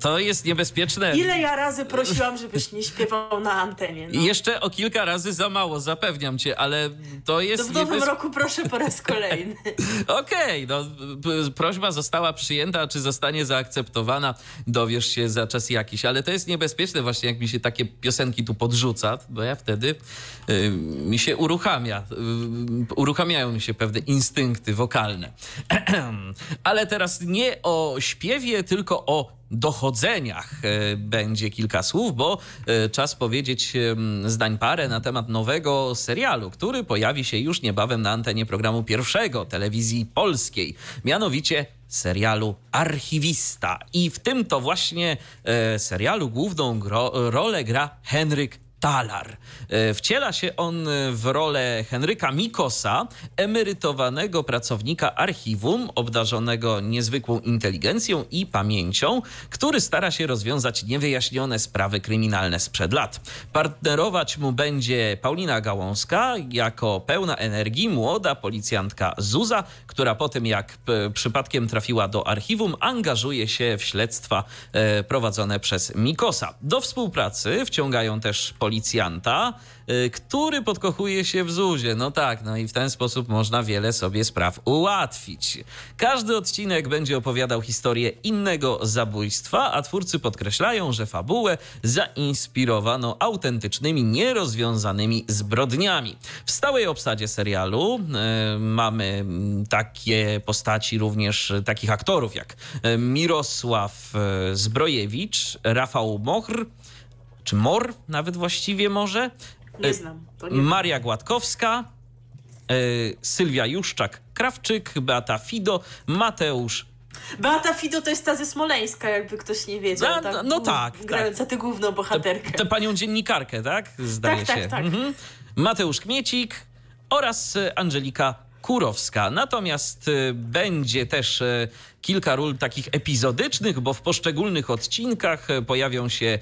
To jest niebezpieczne. Ile ja razy prosiłam, żebyś nie śpiewał na antenie. No. Jeszcze o kilka razy za mało, zapewniam cię, ale to jest. To w nowym niebez... roku proszę po raz kolejny. Okej, okay, no prośba została przyjęta, czy zostanie zaakceptowana, dowiesz się za czas jakiś, ale to jest niebezpieczne właśnie, jak mi się takie piosenki tu podrzuca, bo ja wtedy y, mi się uruchamia, y, uruchamiają mi się pewne instynkty wokalne. ale teraz nie o śpiewie, tylko o dochodzeniach będzie kilka słów, bo czas powiedzieć zdań parę na temat nowego serialu, który pojawi się już niebawem na antenie programu pierwszego telewizji polskiej, mianowicie serialu Archiwista. I w tym to właśnie serialu główną rolę gra Henryk Talar. E, wciela się on w rolę Henryka Mikosa, emerytowanego pracownika archiwum, obdarzonego niezwykłą inteligencją i pamięcią, który stara się rozwiązać niewyjaśnione sprawy kryminalne sprzed lat. Partnerować mu będzie Paulina Gałązka, jako pełna energii młoda policjantka Zuza, która po tym jak przypadkiem trafiła do archiwum, angażuje się w śledztwa e, prowadzone przez Mikosa. Do współpracy wciągają też policjanta, y, który podkochuje się w Zuzie. No tak, no i w ten sposób można wiele sobie spraw ułatwić. Każdy odcinek będzie opowiadał historię innego zabójstwa, a twórcy podkreślają, że fabułę zainspirowano autentycznymi, nierozwiązanymi zbrodniami. W stałej obsadzie serialu y, mamy mm, takie postaci również, takich aktorów jak y, Mirosław Zbrojewicz, Rafał Mochr, czy Mor nawet właściwie może. Nie e, znam. Nie Maria Gładkowska, e, Sylwia Juszczak-Krawczyk, Beata Fido, Mateusz Beata Fido to jest ta ze Smoleńska, jakby ktoś nie wiedział. No, tak, no tak. Grająca tak. tę główną bohaterkę. Tę panią dziennikarkę, tak? Zdaje tak, się. Tak, tak, mhm. Mateusz Kmiecik oraz Angelika Kurowska. Natomiast y, będzie też y, kilka ról takich epizodycznych, bo w poszczególnych odcinkach y, pojawią się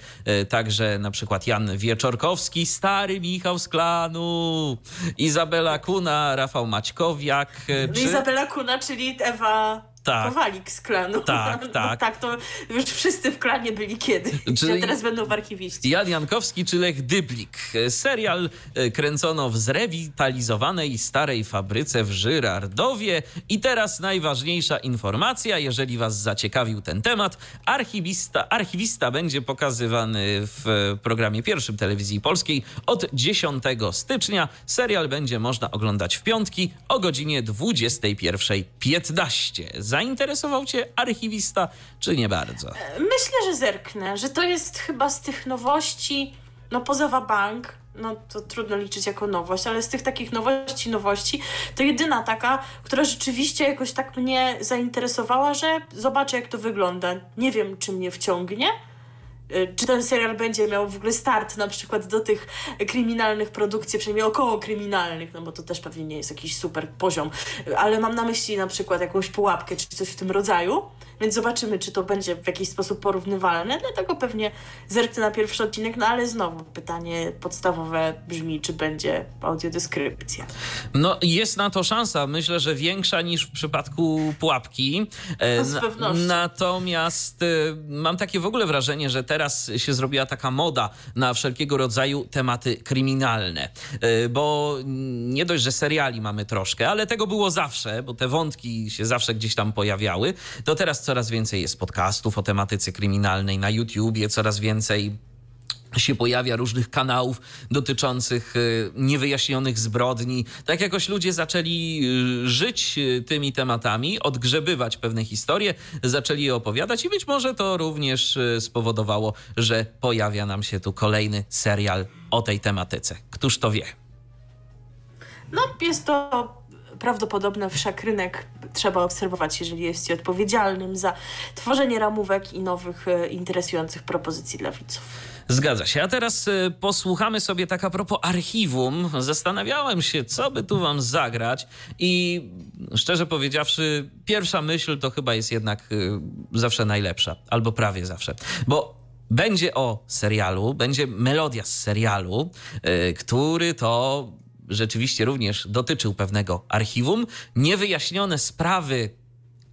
także na przykład Jan Wieczorkowski, stary Michał z klanu, Izabela Kuna, Rafał Maćkowiak. Czy... Izabela Kuna, czyli Ewa tak. Kowalik z klanu. Tak, tak. tak, to już wszyscy w klanie byli kiedyś, czyli a teraz będą w archiwiści. Jan Jankowski czy Lech Dyblik. Serial e, kręcono w zrewitalizowanej starej fabryce w Żyrardowie. I teraz najważniejsza informacja, jeżeli was zaciekawił ten temat. Archiwista, archiwista będzie pokazywany w programie pierwszym telewizji polskiej od 10 stycznia. Serial będzie można oglądać w piątki o godzinie 21.15 Zainteresował cię archiwista, czy nie bardzo? Myślę, że zerknę, że to jest chyba z tych nowości, no poza bank, no to trudno liczyć jako nowość, ale z tych takich nowości, nowości, to jedyna taka, która rzeczywiście jakoś tak mnie zainteresowała, że zobaczę jak to wygląda. Nie wiem, czy mnie wciągnie, czy ten serial będzie miał w ogóle start na przykład do tych kryminalnych produkcji, przynajmniej około kryminalnych, no bo to też pewnie nie jest jakiś super poziom, ale mam na myśli na przykład jakąś pułapkę czy coś w tym rodzaju. Więc zobaczymy, czy to będzie w jakiś sposób porównywalne. Dlatego pewnie zerknę na pierwszy odcinek, no ale znowu pytanie podstawowe brzmi, czy będzie audiodeskrypcja. No jest na to szansa. Myślę, że większa niż w przypadku pułapki. No, z pewnością. Natomiast y, mam takie w ogóle wrażenie, że teraz się zrobiła taka moda na wszelkiego rodzaju tematy kryminalne. Y, bo nie dość, że seriali mamy troszkę, ale tego było zawsze, bo te wątki się zawsze gdzieś tam pojawiały. To teraz coraz więcej jest podcastów o tematyce kryminalnej na YouTubie, coraz więcej się pojawia różnych kanałów dotyczących y, niewyjaśnionych zbrodni. Tak jakoś ludzie zaczęli y, żyć y, tymi tematami, odgrzebywać pewne historie, zaczęli je opowiadać i być może to również spowodowało, że pojawia nam się tu kolejny serial o tej tematyce. Któż to wie? No, jest to prawdopodobne, wszak rynek trzeba obserwować, jeżeli jest odpowiedzialnym za tworzenie ramówek i nowych, e, interesujących propozycji dla widzów. Zgadza się. A teraz e, posłuchamy sobie tak a propos archiwum. Zastanawiałem się, co by tu wam zagrać i szczerze powiedziawszy, pierwsza myśl to chyba jest jednak e, zawsze najlepsza, albo prawie zawsze. Bo będzie o serialu, będzie melodia z serialu, który to rzeczywiście również dotyczył pewnego archiwum. Niewyjaśnione sprawy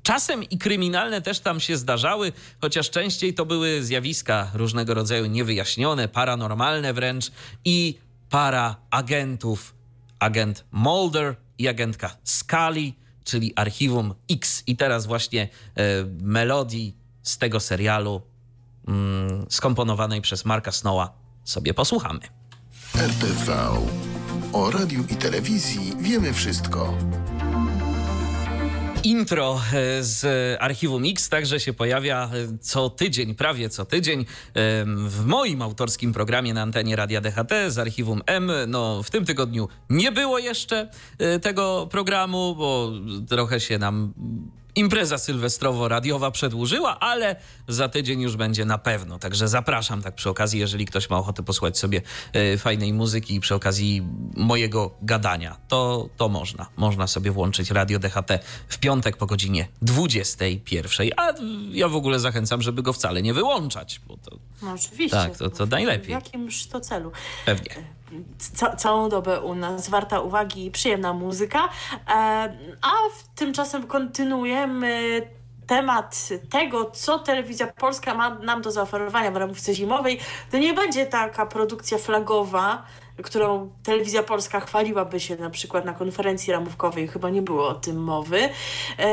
Czasem i kryminalne też tam się zdarzały, chociaż częściej to były zjawiska różnego rodzaju niewyjaśnione, paranormalne wręcz i para agentów. Agent Mulder i agentka Scully, czyli Archiwum X. I teraz właśnie e, melodii z tego serialu mm, skomponowanej przez Marka Snowa sobie posłuchamy. RTV o radiu i telewizji wiemy wszystko. Intro e, z Archiwum Mix także się pojawia e, co tydzień, prawie co tydzień w moim autorskim programie na antenie Radia DHT z Archiwum M. No, w tym tygodniu nie było jeszcze e, tego programu, bo trochę się nam impreza sylwestrowo-radiowa przedłużyła, ale za tydzień już będzie na pewno. Także zapraszam tak przy okazji, jeżeli ktoś ma ochotę posłuchać sobie y, fajnej muzyki przy okazji mojego gadania, to, to można. Można sobie włączyć Radio DHT w piątek po godzinie 21. A ja w ogóle zachęcam, żeby go wcale nie wyłączać. Bo to, no oczywiście. Tak, to, to najlepiej. W jakimś to celu? Pewnie. Ca całą dobę u nas warta uwagi i przyjemna muzyka. E, a tymczasem kontynuujemy temat tego, co telewizja polska ma nam do zaoferowania w ramówce zimowej. To nie będzie taka produkcja flagowa, którą telewizja polska chwaliłaby się na przykład na konferencji ramówkowej, chyba nie było o tym mowy, e,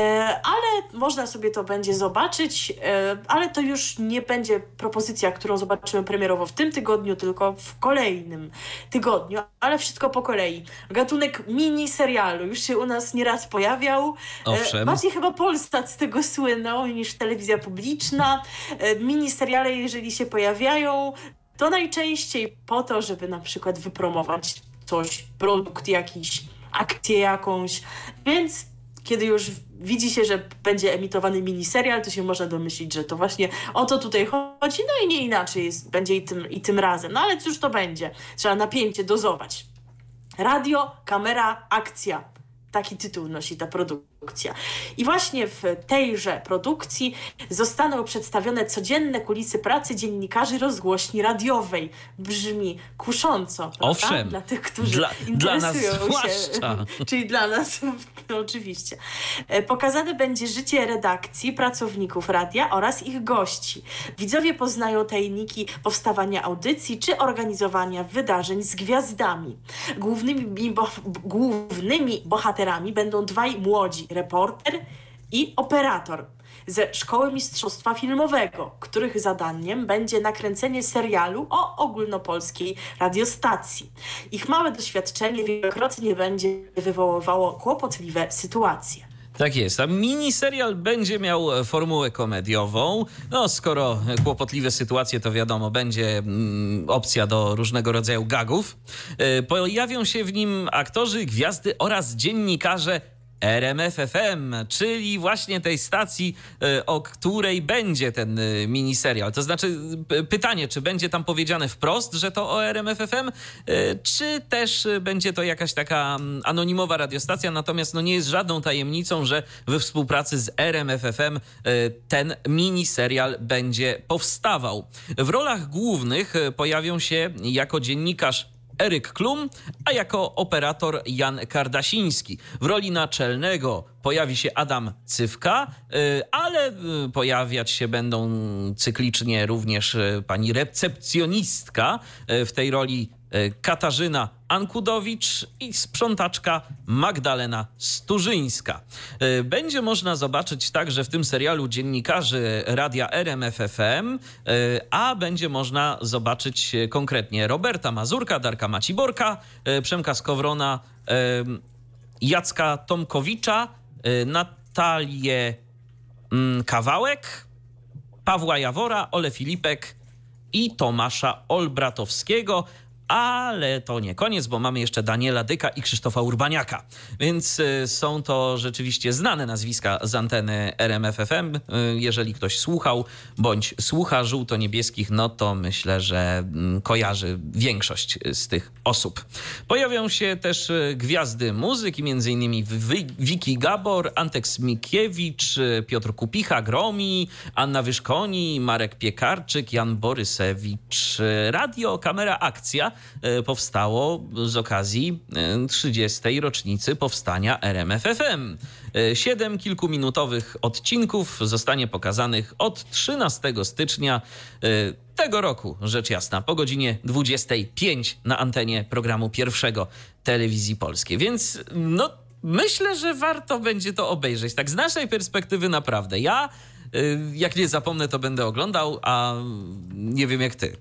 ale można sobie to będzie zobaczyć, e, ale to już nie będzie propozycja, którą zobaczymy premierowo w tym tygodniu, tylko w kolejnym tygodniu, ale wszystko po kolei. Gatunek mini serialu już się u nas nieraz pojawiał. E, Owszem. Bardziej chyba Polsat z tego słynął niż telewizja publiczna. Mini seriale, jeżeli się pojawiają, to najczęściej po to, żeby na przykład wypromować coś, produkt jakiś, akcję jakąś, więc kiedy już widzi się, że będzie emitowany miniserial, to się można domyślić, że to właśnie o to tutaj chodzi, no i nie inaczej jest, będzie i tym, i tym razem. No ale cóż to będzie? Trzeba napięcie dozować. Radio, kamera, akcja. Taki tytuł nosi ta produkcja. I właśnie w tejże produkcji zostaną przedstawione codzienne kulisy pracy dziennikarzy rozgłośni radiowej. Brzmi kusząco, prawda? Owszem. Dla tych, którzy dla, interesują dla nas się. Czyli dla nas, no, oczywiście. E, pokazane będzie życie redakcji, pracowników radia oraz ich gości. Widzowie poznają tajniki powstawania audycji czy organizowania wydarzeń z gwiazdami. Głównymi, bo, głównymi bohaterami będą dwaj młodzi reporter i operator ze Szkoły Mistrzostwa Filmowego, których zadaniem będzie nakręcenie serialu o ogólnopolskiej radiostacji. Ich małe doświadczenie wielokrotnie będzie wywoływało kłopotliwe sytuacje. Tak jest, a miniserial będzie miał formułę komediową. No, skoro kłopotliwe sytuacje, to wiadomo, będzie mm, opcja do różnego rodzaju gagów. E, pojawią się w nim aktorzy, gwiazdy oraz dziennikarze RMFFM, czyli właśnie tej stacji, e, o której będzie ten e, miniserial. To znaczy pytanie, czy będzie tam powiedziane wprost, że to o RMFFM, e, czy też będzie to jakaś taka anonimowa radiostacja, natomiast no nie jest żadną tajemnicą, że we współpracy z RMFFM ten miniserial będzie powstawał. W rolach głównych pojawią się jako dziennikarz Eryk Klum, a jako operator Jan Kardasiński. W roli naczelnego pojawi się Adam Cywka, y, ale y, pojawiać się będą cyklicznie również y, pani recepcjonistka w tej roli Katarzyna Ankudowicz i sprzątaczka Magdalena Sturzyńska. E, będzie można zobaczyć także w tym serialu dziennikarzy radia RMFFM, e, a będzie można zobaczyć konkretnie Roberta Mazurka, Darka Maciborka, e, Przemka Skowrona, Jacka Tomkowicza, Natalię mm, Kawałek, Pawła Jawora, Ole Filipek i Tomasza Olbratowskiego ale to nie koniec, bo mamy jeszcze Daniela Dyka i Krzysztofa Urbaniaka. Więc y, są to rzeczywiście znane nazwiska z anteny RMFFM. Y, jeżeli ktoś słuchał bądź słucha żółto-niebieskich, no to myślę, że mm, kojarzy większość z tych osób. Pojawią się też y, gwiazdy muzyki, m.in. Wiki Gabor, Antek Smikiewicz, Piotr Kupicha, Gromi, Anna Wyszkoni, Marek Piekarczyk, Jan Borysewicz. Radio, kamera, akcja powstało z okazji 30. E, rocznicy powstania RMFFM. E, siedem kilkuminutowych odcinków zostanie pokazanych od 13 stycznia tego roku, rzecz jasna, po godzinie 25 na antenie programu pierwszego Telewizji Polskiej. Więc no, myślę, że warto będzie to obejrzeć. Tak z naszej perspektywy naprawdę. Ja, jak nie zapomnę, to będę oglądał, a nie wiem jak ty.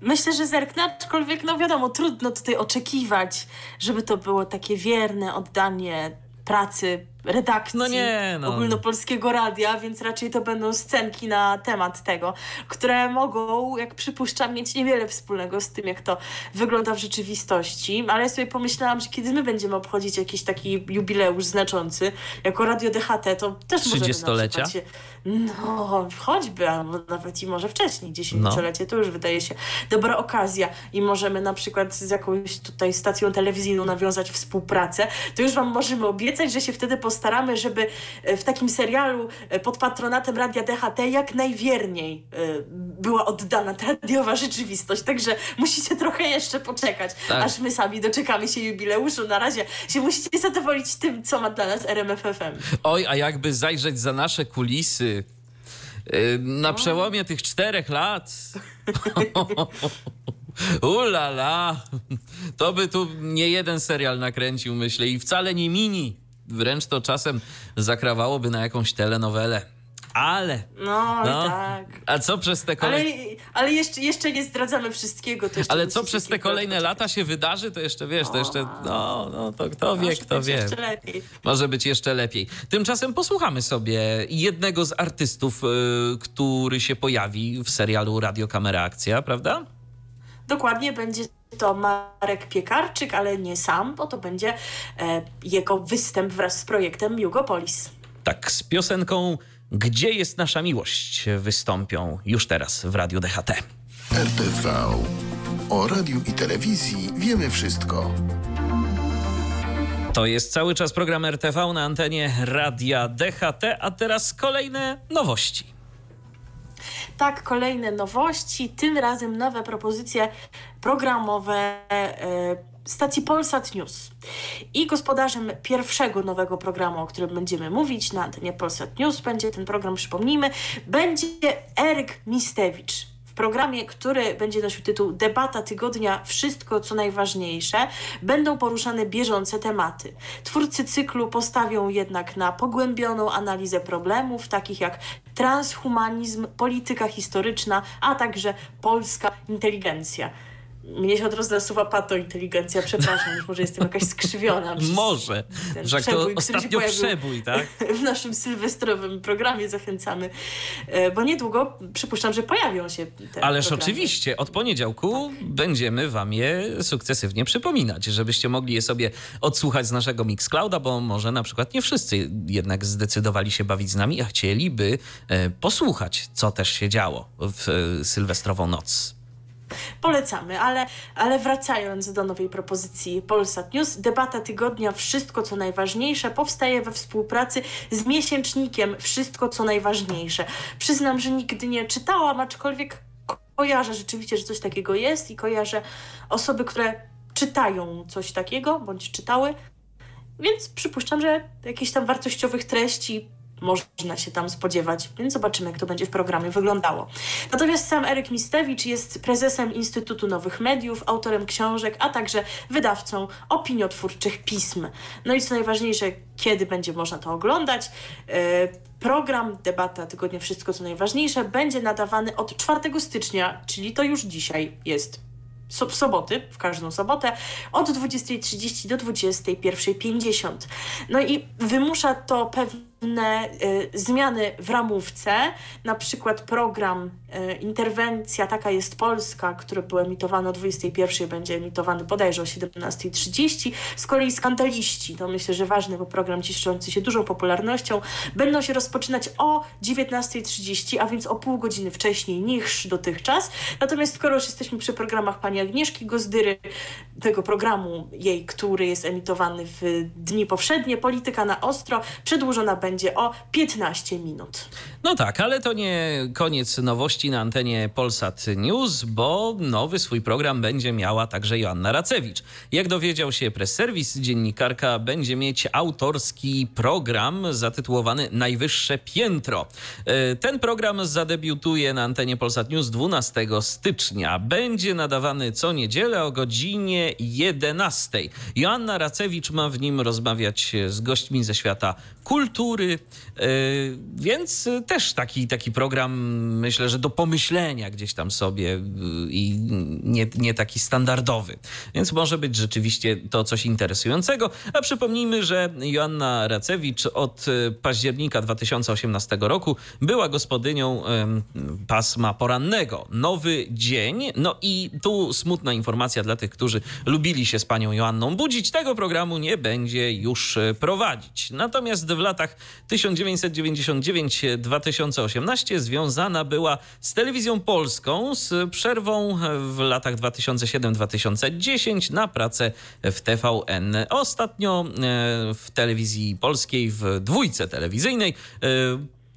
Myślę, że zerknę, aczkolwiek, no wiadomo, trudno tutaj oczekiwać, żeby to było takie wierne oddanie pracy redakcji No nie, no. ogólnopolskiego radia, więc raczej to będą scenki na temat tego, które mogą, jak przypuszczam, mieć niewiele wspólnego z tym, jak to wygląda w rzeczywistości. Ale ja sobie pomyślałam, że kiedy my będziemy obchodzić jakiś taki jubileusz znaczący, jako Radio DHT, to też możemy na 30-lecia? przykład się no, choćby, albo nawet i może wcześniej, dziesięciolecie, to już wydaje się dobra okazja i możemy na przykład z jakąś tutaj stacją telewizyjną nawiązać współpracę, to już Wam możemy obiecać, że się wtedy postaramy, żeby e, w takim serialu e, pod patronatem Radia DHT jak najwierniej e, była oddana ta radiowa rzeczywistość. Także musicie trochę jeszcze poczekać, Tak. aż my sami doczekamy się jubileuszu. Na razie się musicie zadowolić tym, co ma dla nas RMFFM. Oj, a jakby zajrzeć za nasze kulisy na przełomie tych czterech lat. Ulala, to by tu nie jeden serial nakręcił, myślę, i wcale nie mini. Wręcz to czasem zakrawałoby na jakąś telenowelę. Ale, No, no, tak. a co przez te Ale, kolejne... ale jeszcze, jeszcze nie zdradzamy wszystkiego. Ale co przez te kolejne poczekać. lata się wydarzy, to jeszcze wiesz, to jeszcze, no, no to kto wie, kto wie. Jeszcze lepiej. Może być jeszcze lepiej. Tymczasem posłuchamy sobie jednego z artystów, y, który się pojawi w serialu Radio Kamera Akcja, prawda? Dokładnie będzie to Marek Piekarczyk, ale nie sam, bo to będzie e, jego występ wraz z projektem Jugopolis. Tak, z piosenką Gdzie jest nasza miłość wystąpią już teraz w Radiu DHT. RTV. O radiu i telewizji wiemy wszystko. To jest cały czas program RTV na antenie Radia DHT, a teraz kolejne nowości. Tak, kolejne nowości, tym razem nowe propozycje programowe e, stacji Polsat News. I gospodarzem pierwszego nowego programu, o którym będziemy mówić na antenie Polsat News, będzie ten program, przypomnijmy, będzie Eryk Mistewicz. Programie, który będzie nosił tytuł Debata tygodnia Wszystko co najważniejsze, będą poruszane bieżące tematy. Twórcy cyklu postawią jednak na pogłębioną analizę problemów, takich jak transhumanizm, polityka historyczna, a także polska inteligencja. Mnie się od razu nasuwa patointeligencja, przepraszam, już może jestem jakaś skrzywiona. Może, że to który się ostatnio przebój, tak? w naszym sylwestrowym programie zachęcamy, e, bo niedługo przypuszczam, że pojawią się te Ależ programy. oczywiście, od poniedziałku będziemy wam je sukcesywnie przypominać, żebyście mogli je sobie odsłuchać z naszego Mixclouda, bo może na przykład nie wszyscy jednak zdecydowali się bawić z nami, a chcieliby e, posłuchać, co też się działo w e, sylwestrową noc. Polecamy, ale, ale wracając do nowej propozycji Polsat News, debata tygodnia Wszystko co najważniejsze powstaje we współpracy z miesięcznikiem Wszystko co najważniejsze. Przyznam, że nigdy nie czytałam, aczkolwiek ko- kojarzę rzeczywiście, że coś takiego jest i kojarzę osoby, które czytają coś takiego bądź czytały, więc przypuszczam, że jakichś tam wartościowych treści można się tam spodziewać, więc zobaczymy, jak to będzie w programie wyglądało. Natomiast sam Eryk Mistewicz jest prezesem Instytutu Nowych Mediów, autorem książek, a także wydawcą opiniotwórczych pism. No i co najważniejsze, kiedy będzie można to oglądać? E, Program Debata Tygodnia Wszystko co najważniejsze będzie nadawany od 4 stycznia, czyli to już dzisiaj jest w soboty, w każdą sobotę, od 20.30 do 21.50. No i wymusza to pewne zmiany w ramówce, na przykład program y, Interwencja Taka jest Polska, który był emitowany o 21.00, będzie emitowany bodajże o 17.30. Z kolei Skandaliści, to myślę, że ważny, bo program cieszący się dużą popularnością, będą się rozpoczynać o 19.30, a więc o pół godziny wcześniej niż dotychczas. Natomiast skoro już jesteśmy przy programach pani Agnieszki Gozdyry, tego programu jej, który jest emitowany w dni powszednie, Polityka na ostro, przedłużona będzie o 15 minut. No tak, ale to nie koniec nowości na antenie Polsat News, bo nowy swój program będzie miała także Joanna Racewicz. Jak dowiedział się press service, dziennikarka będzie mieć autorski program zatytułowany Najwyższe Piętro. E, Ten program zadebiutuje na antenie Polsat News 12 stycznia. Będzie nadawany co niedzielę o godzinie 11. Joanna Racewicz ma w nim rozmawiać z gośćmi ze świata kultury, kultury, więc też taki, taki program myślę, że do pomyślenia gdzieś tam sobie i nie, nie taki standardowy. Więc może być rzeczywiście to coś interesującego. A przypomnijmy, że Joanna Racewicz od października 2018 roku była gospodynią pasma porannego. Nowy dzień. No i tu smutna informacja dla tych, którzy lubili się z panią Joanną budzić. Tego programu nie będzie już e, prowadzić. Natomiast w latach 1999-2018 związana była z telewizją polską z przerwą w latach 2007-2010 na pracę w TVN. Ostatnio e, w telewizji polskiej, w dwójce telewizyjnej e,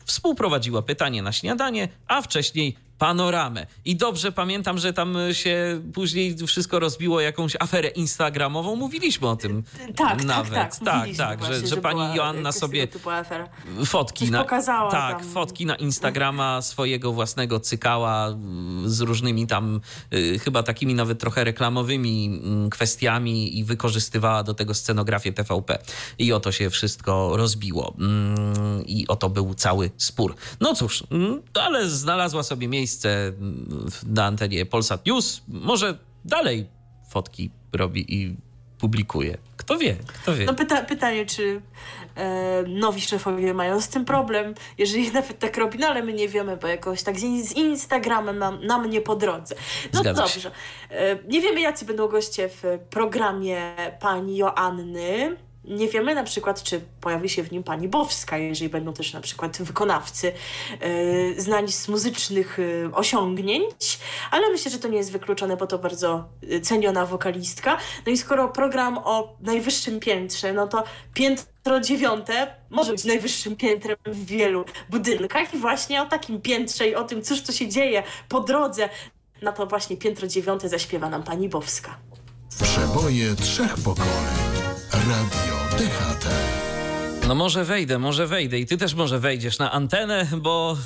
współprowadziła pytanie na śniadanie, a wcześniej panoramę. I dobrze pamiętam, że tam się później wszystko rozbiło jakąś aferę instagramową. Mówiliśmy o tym tak, nawet. Tak, tak, tak, tak właśnie, że, że, pani była, Joanna sobie fotki na, pokazała tak, tam. fotki na Instagrama swojego własnego cykała z różnymi tam y, chyba takimi nawet trochę reklamowymi y, kwestiami i wykorzystywała do tego scenografię TVP. I oto się wszystko rozbiło. Y, I oto był cały spór. No cóż, mm, ale znalazła sobie miejsce miejsce na antenie Polsat News. Może dalej fotki robi i publikuje. Kto wie, kto wie. No pyta pytanie, czy e, nowi szefowie mają z tym problem, jeżeli nawet tak robi, no ale my nie wiemy, bo jakoś tak z, z Instagramem nam, nam nie po drodze. No Zgadza dobrze. E, nie wiemy, jacy będą goście w programie pani Joanny. Nie wiemy na przykład, czy pojawi się w nim pani Bowska, jeżeli będą też na przykład wykonawcy yy, znani z muzycznych yy, osiągnięć, ale myślę, że to nie jest wykluczone, bo to bardzo e, ceniona wokalistka. No i skoro program o najwyższym piętrze, no to piętro dziewiąte może być najwyższym piętrem w wielu budynkach i właśnie o takim piętrze i o tym, cóż to się dzieje po drodze, na to właśnie piętro dziewiąte zaśpiewa nam pani Bowska. Przeboje trzech pokoleń. Radio DHT. No może wejdę, może wejdę i ty też może wejdziesz na antenę, bo...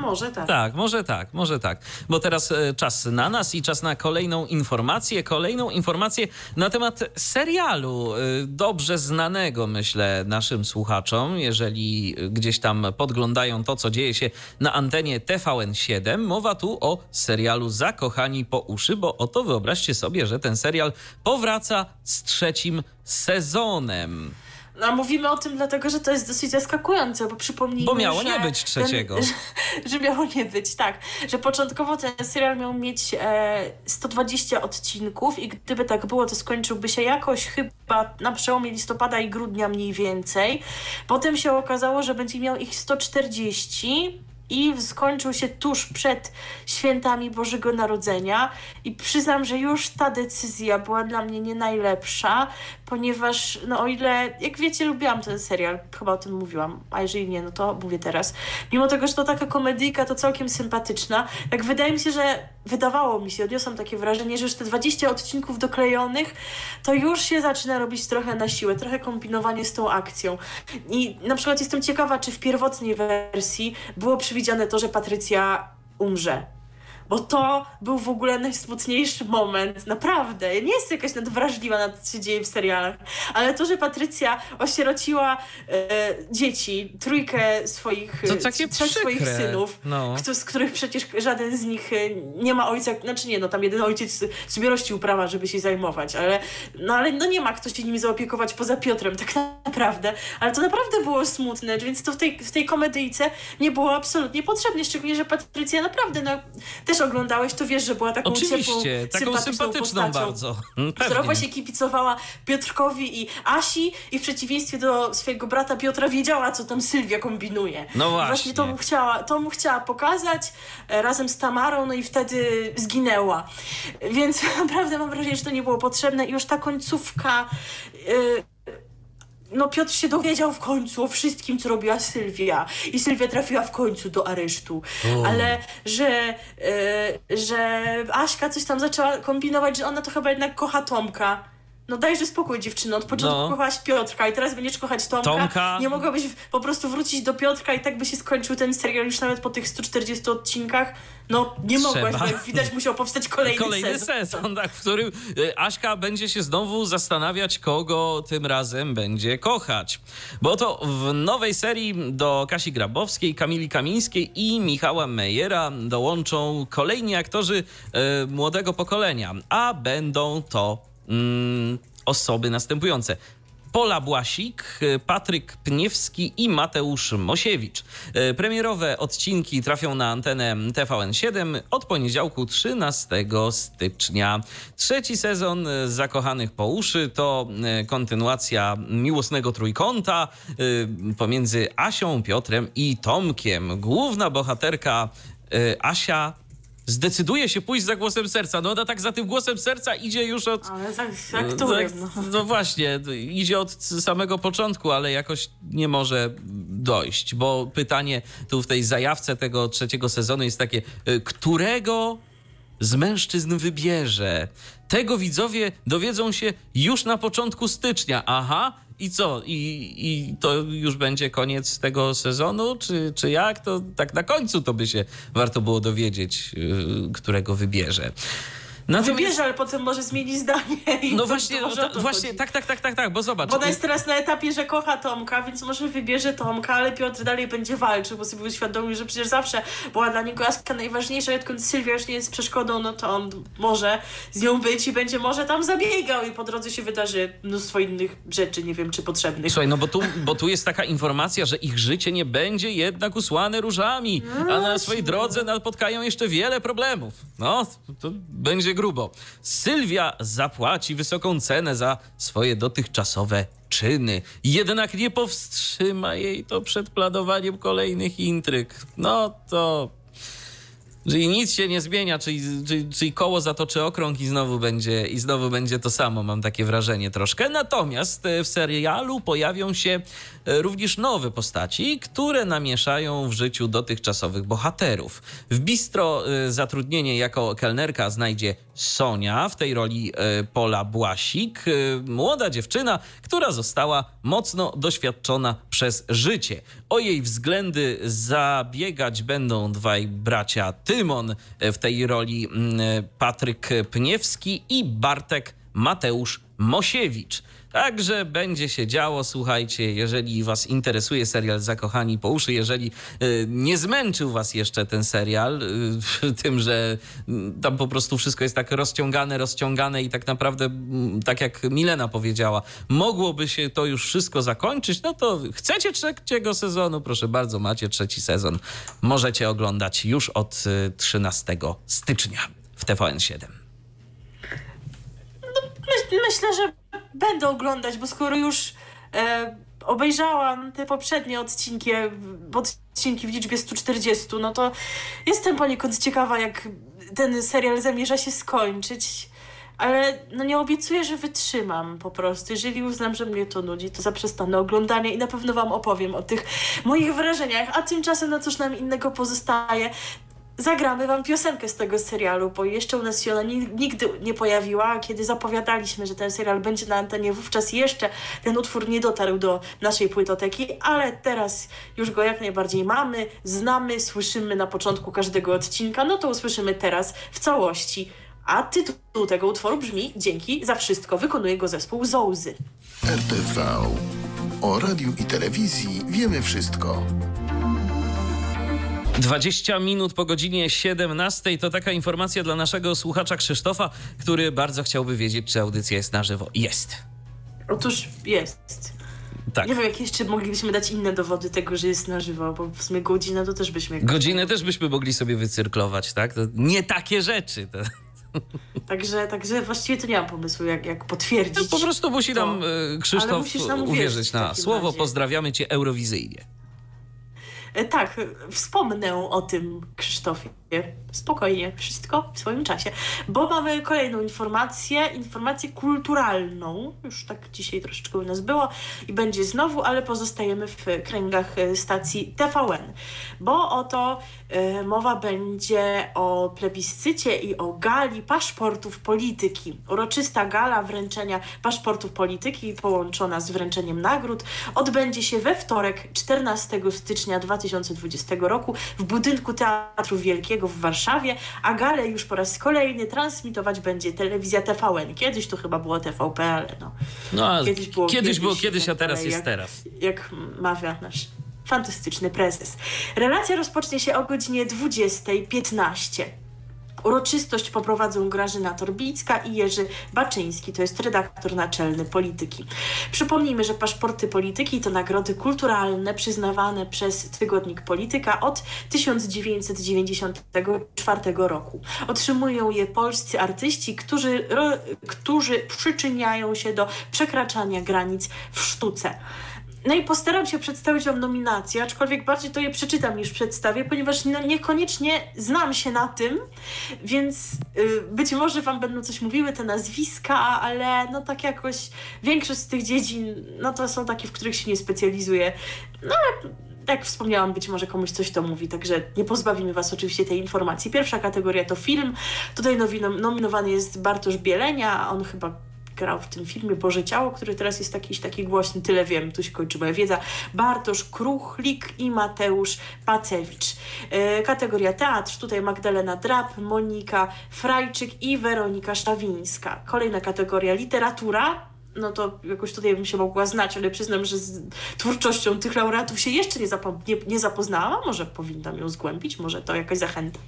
Może tak. Tak, może tak, może tak. Bo teraz e, czas na nas i czas na kolejną informację. Kolejną informację na temat serialu, e, dobrze znanego, myślę, naszym słuchaczom, jeżeli gdzieś tam podglądają to, co dzieje się na antenie TVN7. Mowa tu o serialu Zakochani po uszy, bo oto wyobraźcie sobie, że ten serial powraca z trzecim sezonem. No, mówimy o tym dlatego, że to jest dosyć zaskakujące, bo przypomnijmy, Bo miało nie być trzeciego. Ten, że, że, miało nie być, tak. Że początkowo ten serial miał mieć e, 120 odcinków i gdyby tak było, to skończyłby się jakoś chyba na przełomie listopada i grudnia mniej więcej. Potem się okazało, że będzie miał ich 140 i skończył się tuż przed świętami Bożego Narodzenia i przyznam, że już ta decyzja była dla mnie nie najlepsza, ponieważ no o ile, jak wiecie, lubiłam ten serial, chyba o tym mówiłam, a jeżeli nie, no to mówię teraz. Mimo tego, że to taka komedyjka, to całkiem sympatyczna, tak wydaje mi się, że wydawało mi się, odniosłam takie wrażenie, że już te 20 odcinków doklejonych, to już się zaczyna robić trochę na siłę, trochę kombinowanie z tą akcją. I na przykład jestem ciekawa, czy w pierwotnej wersji było przewidziane to, że Patrycja umrze bo to był w ogóle najsmutniejszy moment, naprawdę. Ja nie jestem jakaś nadwrażliwa na to, co się dzieje w serialach, ale to, że Patrycja osierociła e, dzieci, trójkę swoich, to takie trzech swoich synów, no. kto, z których przecież żaden z nich e, nie ma ojca, znaczy nie, no tam jeden ojciec sobie rościł prawa, żeby się zajmować, ale no, ale no nie ma kto się nimi zaopiekować poza Piotrem, tak naprawdę, ale to naprawdę było smutne, więc to w tej, w tej komedyjce nie było absolutnie potrzebne, szczególnie, że Patrycja naprawdę, no też oglądałeś, to wiesz, że była taką Oczywiście, ciepłą, taką sympatyczną, postacią, bardzo. Która właśnie kibicowała Piotrkowi i Asi i w przeciwieństwie do swojego brata Piotra wiedziała, co tam Sylwia kombinuje. No właśnie. Właśnie to mu chciała, to mu chciała pokazać e, razem z Tamarą, no i wtedy zginęła. Więc naprawdę mam wrażenie, że to nie było potrzebne i już ta końcówka... Yy, no Piotr się dowiedział w końcu o wszystkim, co robiła Sylwia. I Sylwia trafiła w końcu do aresztu. Ale że, e, że Aśka coś tam zaczęła kombinować, że ona to chyba jednak kocha Tomka. No dajże spokój dziewczyno, od początku No. kochałaś Piotrka i teraz będziesz kochać Tomka. Tomka. Nie mogłabyś po prostu wrócić do Piotrka i tak by się skończył ten serial już nawet po tych 140 odcinkach. No nie mogłaś, Trzeba. bo jak widać musiał powstać kolejny, Kolejny sezon. sezon, tak, w którym y, Aśka będzie się znowu zastanawiać, kogo tym razem będzie kochać. Bo to w nowej serii do Kasi Grabowskiej, Kamili Kamińskiej i Michała Mejera dołączą kolejni aktorzy y, młodego pokolenia, a będą to mm, osoby następujące. Pola Błasik, y, Patryk Pniewski i Mateusz Mosiewicz. Y, Premierowe odcinki trafią na antenę TVN7 od poniedziałku 13 stycznia. Trzeci sezon y, Zakochanych po uszy to kontynuacja miłosnego trójkąta pomiędzy Asią, Piotrem i Tomkiem. Główna bohaterka Asia zdecyduje się pójść za głosem serca. No ona tak za tym głosem serca idzie już od Ale za, za którym? tak, No. no właśnie, idzie od samego początku, ale jakoś nie może dojść, bo pytanie tu w tej zajawce tego trzeciego sezonu jest takie, y, którego z mężczyzn wybierze? Tego widzowie dowiedzą się już na początku stycznia. Aha, i co? I, I to już będzie koniec tego sezonu? Czy, czy jak? To tak na końcu to by się warto było dowiedzieć, y, którego wybierze. Natomiast- Wybierze, ale potem może zmienić zdanie. I no to- właśnie, to no może ta, o to właśnie, chodzi. tak, tak, tak, tak, tak, bo zobacz. Bo ona jest teraz na etapie, że kocha Tomka, więc może wybierze Tomka, ale Piotr dalej będzie walczył, bo sobie uświadomił, że przecież zawsze była dla niego Aska najważniejsza, i odkąd Sylwia już nie jest przeszkodą, no to on może z nią być i będzie może tam zabiegał i po drodze się wydarzy mnóstwo innych rzeczy, nie wiem czy potrzebnych. Słuchaj, no bo tu, bo tu jest taka informacja, że ich życie nie będzie jednak usłane różami, a na swojej drodze napotkają jeszcze wiele problemów. No, to będzie grubo. Sylwia zapłaci wysoką cenę za swoje dotychczasowe czyny. Jednak nie powstrzyma jej to przed planowaniem kolejnych intryg. No to Czyli nic się nie zmienia, czyli, czyli, czyli koło zatoczy okrąg i znowu, będzie, i znowu będzie to samo, mam takie wrażenie troszkę. Natomiast e, w serialu pojawią się również nowe postaci, które namieszają w życiu dotychczasowych bohaterów. W Bistro e, zatrudnienie jako kelnerka znajdzie Sonia, w tej roli e, Pola Błasik, e, młoda dziewczyna, która została mocno doświadczona przez życie. O jej względy zabiegać będą dwaj bracia Tymon, e, w tej roli mm, e, Patryk Pniewski i Bartek Mateusz Mosiewicz. Także będzie się działo, słuchajcie, jeżeli was interesuje serial Zakochani po uszy, jeżeli y, nie zmęczył was jeszcze ten serial y, tym, że y, tam po prostu wszystko jest tak rozciągane, rozciągane i tak naprawdę, mm, tak jak Milena powiedziała, mogłoby się to już wszystko zakończyć, no to chcecie trzeciego sezonu, proszę bardzo, macie trzeci sezon. Możecie oglądać już od y, 13 stycznia w TVN7. Myśl, myślę, że będę oglądać, bo skoro już e, obejrzałam te poprzednie odcinki, e, odcinki w liczbie 140, no to jestem poniekąd ciekawa, jak ten serial zamierza się skończyć. Ale no nie obiecuję, że wytrzymam po prostu. Jeżeli uznam, że mnie to nudzi, to zaprzestanę oglądania i na pewno wam opowiem o tych moich wrażeniach. A tymczasem, no cóż nam innego pozostaje? Zagramy wam piosenkę z tego serialu, bo jeszcze u nas się ona ni- nigdy nie pojawiła. Kiedy zapowiadaliśmy, że ten serial będzie na antenie, wówczas jeszcze ten utwór nie dotarł do naszej płytoteki, ale teraz już go jak najbardziej mamy, znamy, słyszymy na początku każdego odcinka, no to usłyszymy teraz w całości. A tytuł tego utworu brzmi Dzięki za wszystko. Wykonuje go zespół Zołzy. RTV. O radiu i telewizji wiemy wszystko. 20 minut po godzinie 17 to taka informacja dla naszego słuchacza Krzysztofa, który bardzo chciałby wiedzieć, czy audycja jest na żywo. Jest. Otóż jest. Tak. Nie wiem, jak jeszcze moglibyśmy dać inne dowody tego, że jest na żywo, bo w sumie godzinę to też byśmy... Godzinę też byśmy mogli sobie wycyrklować, tak? To nie takie rzeczy. To, Także, także właściwie to nie mam pomysłu, jak, jak potwierdzić. po prostu musi nam to. e, Krzysztof nam uwierzyć uwierzyć na słowo. razie. Pozdrawiamy cię eurowizyjnie. E, Tak, wspomnę o tym Krzysztofie. Spokojnie, wszystko w swoim czasie, bo mamy kolejną informację, informację kulturalną, już tak dzisiaj troszeczkę u nas było i będzie znowu, ale pozostajemy w kręgach e, stacji TVN, bo oto y, mowa będzie o plebiscycie i o gali paszportów polityki. Uroczysta gala wręczenia paszportów polityki połączona z wręczeniem nagród odbędzie się we wtorek 14 stycznia 2020 roku w budynku Teatru Wielkiego w Warszawie Warszawie, a galę już po raz kolejny transmitować będzie telewizja TVN. Kiedyś to chyba było TVP, ale no. no kiedyś było kiedyś, kiedyś, było kiedyś a teraz jest jak, teraz. Jak mawia nasz fantastyczny prezes. Relacja rozpocznie się o godzinie 20.15. Uroczystość poprowadzą Grażyna Torbicka i Jerzy Baczyński, to jest redaktor naczelny Polityki. Przypomnijmy, że paszporty Polityki to nagrody kulturalne przyznawane przez tygodnik Polityka od 1994 roku. Otrzymują je polscy artyści, którzy, którzy przyczyniają się do przekraczania granic w sztuce. No i postaram się przedstawić Wam nominacje, aczkolwiek bardziej to je przeczytam niż przedstawię, ponieważ no niekoniecznie znam się na tym, więc y, być może Wam będą coś mówiły te nazwiska, ale no tak jakoś większość z tych dziedzin, no to są takie, w których się nie specjalizuję. No ale jak wspomniałam, być może komuś coś to mówi, także nie pozbawimy Was oczywiście tej informacji. Pierwsza kategoria to film. Tutaj nominowany jest Bartosz Bielenia, on chyba grał w tym filmie Boże Ciało, który teraz jest jakiś taki głośny, tyle wiem, tu się kończy moja wiedza. Bartosz Kruchlik i Mateusz Pacewicz. E, kategoria teatr, tutaj Magdalena Drap, Monika Frajczyk i Weronika Sztawińska. Kolejna kategoria literatura, no to jakoś tutaj bym się mogła znać, ale przyznam, że z twórczością tych laureatów się jeszcze nie, zapo nie, nie zapoznałam. Może powinnam ją zgłębić, może to jakaś zachęta.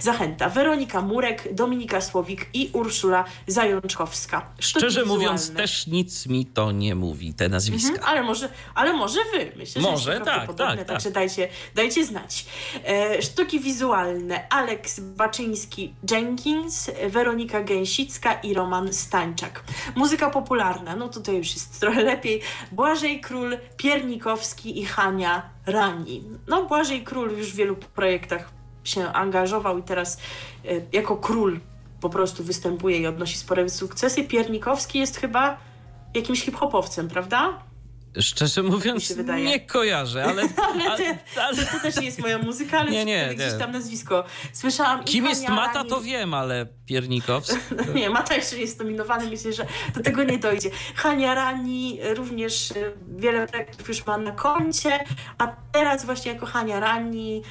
Zachęta. Weronika Murek, Dominika Słowik i Urszula Zajączkowska. Sztuki Szczerze wizualne. mówiąc, też nic mi to nie mówi, te nazwiska. Mhm, ale, może, ale może wy. Myślę, może, że tak, tak, tak. Także dajcie, dajcie znać. E, sztuki wizualne. Aleks Baczyński-Jenkins, Weronika Gęsicka i Roman Stańczak. Muzyka popularna no tutaj już jest trochę lepiej, Błażej Król, Piernikowski i Hania Rani. No Błażej Król już w wielu projektach się angażował i teraz y, jako król po prostu występuje i odnosi spore sukcesy. Piernikowski jest chyba jakimś hip-hopowcem, prawda? Szczerze mówiąc, nie kojarzę, ale. ale, ale, ale to, też nie jest moja muzyka, ale nie, nie, gdzieś tam nazwisko. Słyszałam. Kim jest Mata, to wiem, ale Piernikowski. nie, Mata jeszcze nie jest nominowany, myślę, że do tego nie dojdzie. Hania Rani również e, wiele projektów już ma na koncie, a teraz właśnie jako Hania Rani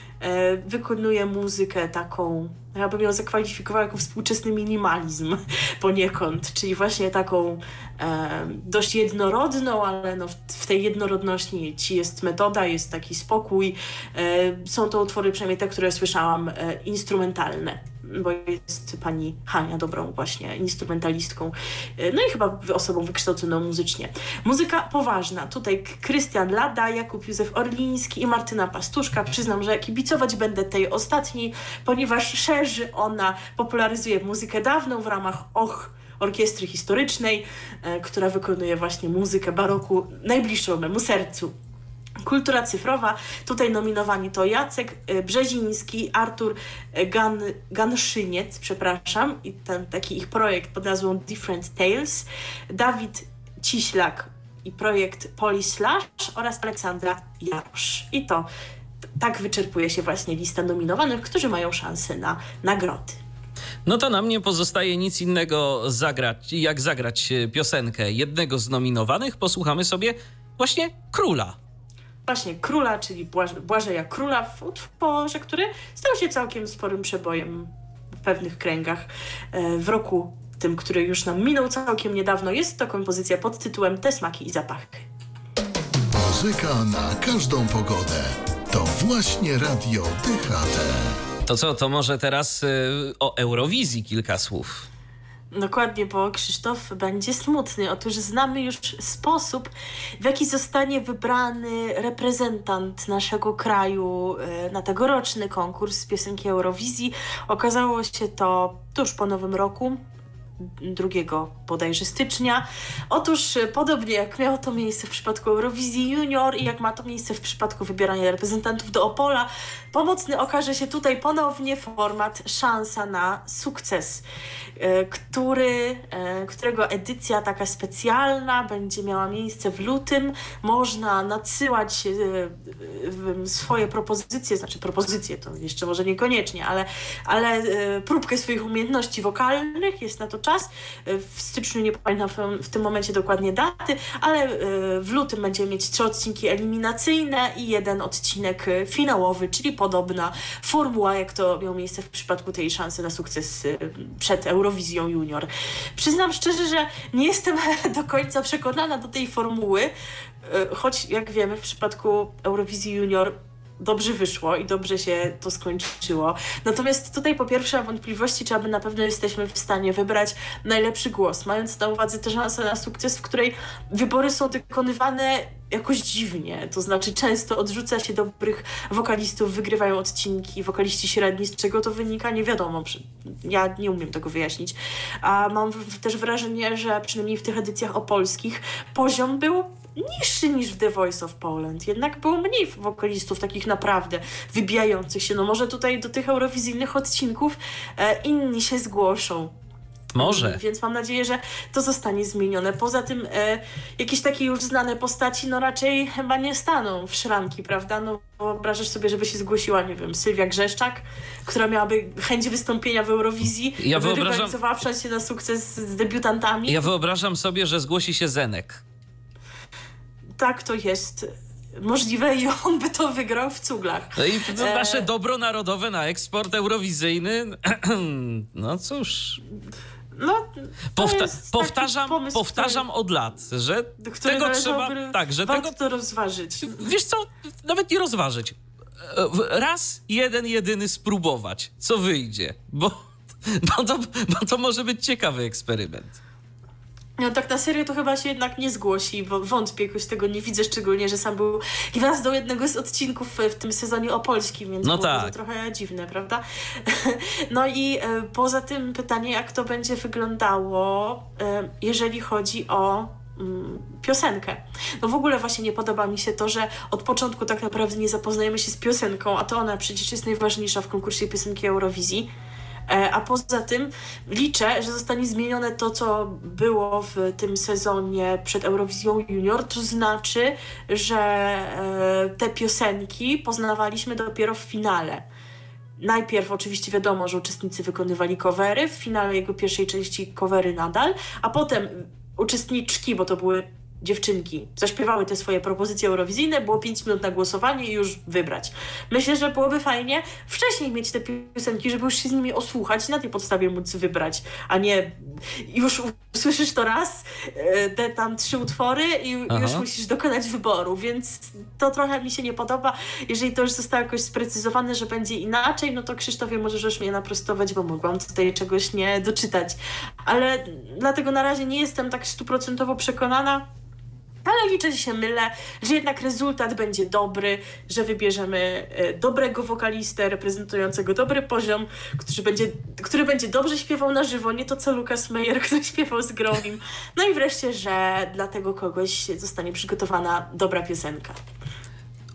wykonuje muzykę taką ja bym ją zakwalifikowała jako współczesny minimalizm poniekąd, czyli właśnie taką e, dość jednorodną, ale no w, w, tej jednorodności ci jest metoda, jest taki spokój. E, są to utwory, przynajmniej te, które słyszałam, e, instrumentalne bo jest pani Hania dobrą właśnie instrumentalistką, e, no i chyba osobą wykształconą muzycznie. Muzyka poważna. Tutaj Krystian Lada, Jakub Józef Orliński i Martyna Pastuszka. Przyznam, że kibicować będę tej ostatniej, ponieważ szerzy ona, popularyzuje muzykę dawną w ramach Och orkiestry historycznej, e, która wykonuje właśnie muzykę baroku najbliższą memu sercu. Kultura cyfrowa. Tutaj nominowani to Jacek e, Brzeziński, Artur e, Gan, Ganszyniec, przepraszam, i ten taki ich projekt pod nazwą Different Tales, Dawid Ciślak i projekt Polislash oraz Aleksandra Jarosz. I to tak wyczerpuje się właśnie lista nominowanych, którzy mają szansę na nagrody. No to nam nie pozostaje nic innego zagrać, jak zagrać e, piosenkę jednego z nominowanych. Posłuchamy sobie właśnie Króla właśnie Króla, czyli Błażeja Króla w utworze, który stał się całkiem sporym przebojem w pewnych kręgach e, w roku tym, który już nam minął całkiem niedawno. Jest to kompozycja pod tytułem Te smaki i zapachy. Muzyka na każdą pogodę. To właśnie Radio DHT. To co, to może teraz y, o Eurowizji kilka słów. Dokładnie, bo Krzysztof będzie smutny. Otóż znamy już sposób, w jaki zostanie wybrany reprezentant naszego kraju e, na tegoroczny konkurs piosenki Eurowizji. Okazało się to tuż po nowym roku. 2 bodajże stycznia. Otóż podobnie jak miało to miejsce w przypadku Eurowizji Junior i jak ma to miejsce w przypadku wybierania reprezentantów do Opola, pomocny okaże się tutaj ponownie format Szansa na sukces, który, którego edycja taka specjalna będzie miała miejsce w lutym. Można nadsyłać swoje propozycje, znaczy propozycje to jeszcze może niekoniecznie, ale, ale próbkę swoich umiejętności wokalnych, jest na to czas. W styczniu nie pamiętam w tym momencie dokładnie daty, ale e, w lutym będziemy mieć trzy odcinki eliminacyjne i jeden odcinek finałowy, czyli podobna formuła, jak to miało miejsce w przypadku tej szansy na sukces e, przed Eurowizją Junior. Przyznam szczerze, że nie jestem do końca przekonana do tej formuły, e, choć jak wiemy w przypadku Eurowizji Junior dobrze wyszło i dobrze się to skończyło. Natomiast tutaj po pierwsze wątpliwości, czy aby na pewno jesteśmy w stanie wybrać najlepszy głos, mając na uwadze tę szansę na sukces, w której wybory są wykonywane jakoś dziwnie, to znaczy często odrzuca się dobrych wokalistów, wygrywają odcinki, wokaliści średni, z czego to wynika, nie wiadomo, ja nie umiem tego wyjaśnić, a mam też wrażenie, że przynajmniej w tych edycjach opolskich poziom był niższy niż w The Voice of Poland. Jednak było mniej wokalistów takich naprawdę wybijających się. No może tutaj do tych eurowizyjnych odcinków e, inni się zgłoszą. Może. Więc mam nadzieję, że to zostanie zmienione. Poza tym e, jakieś takie już znane postaci, no raczej chyba nie staną w szranki, prawda? No wyobrażasz sobie, żeby się zgłosiła, nie wiem, Sylwia Grzeszczak, która miałaby chęć wystąpienia w Eurowizji, ja wyobrażam... się na sukces z debiutantami. Ja wyobrażam sobie, że zgłosi się Zenek tak to jest możliwe i on by to wygrał w cuglach. No i to e, nasze dobro narodowe na eksport eurowizyjny, no cóż... No, Powta powtarzam, powtarzam który, od lat, że tego trzeba. Tak, że tego, to rozważyć. Wiesz co, nawet nie rozważyć. E, raz, jeden, jedyny spróbować, co wyjdzie, bo, bo, to, bo to może być ciekawy eksperyment. No tak na serio to chyba się jednak nie zgłosi, bo wątpię, jakoś tego nie widzę, szczególnie, że sam był gwiazdą jednego z odcinków w tym sezonie opolskim, więc no było tak. to trochę dziwne, prawda? No i e, poza tym pytanie, jak to będzie wyglądało, e, jeżeli chodzi o mm, piosenkę. No w ogóle właśnie nie podoba mi się to, że od początku tak naprawdę nie zapoznajemy się z piosenką, a to ona przecież jest najważniejsza w konkursie piosenki Eurowizji. E, a poza tym liczę, że zostanie zmienione to, co było w tym sezonie przed Eurowizją Junior, to znaczy, że e, te piosenki poznawaliśmy dopiero w finale. Najpierw oczywiście wiadomo, że uczestnicy wykonywali covery, w finale jego pierwszej części covery nadal, a potem uczestniczki, bo to były dziewczynki zaśpiewały te swoje propozycje eurowizyjne, było 5 minut na głosowanie i już wybrać. Myślę, że byłoby fajnie wcześniej mieć te piosenki, żeby już się z nimi osłuchać i na tej podstawie móc wybrać, a nie już usłyszysz to raz, e, te tam trzy utwory i Aha. już musisz dokonać wyboru, więc to trochę mi się nie podoba. Jeżeli to już zostało jakoś sprecyzowane, że będzie inaczej, no to Krzysztofie możesz już mnie naprostować, bo mogłam tutaj czegoś nie doczytać. Ale dlatego na razie nie jestem tak stuprocentowo przekonana, ale liczę, że się mylę, że jednak rezultat będzie dobry, że wybierzemy e, dobrego wokalistę reprezentującego dobry poziom, który będzie, który będzie dobrze śpiewał na żywo, nie to co Lukas Meyer, który śpiewał z Growim. No i wreszcie, że dla tego kogoś zostanie przygotowana dobra piosenka.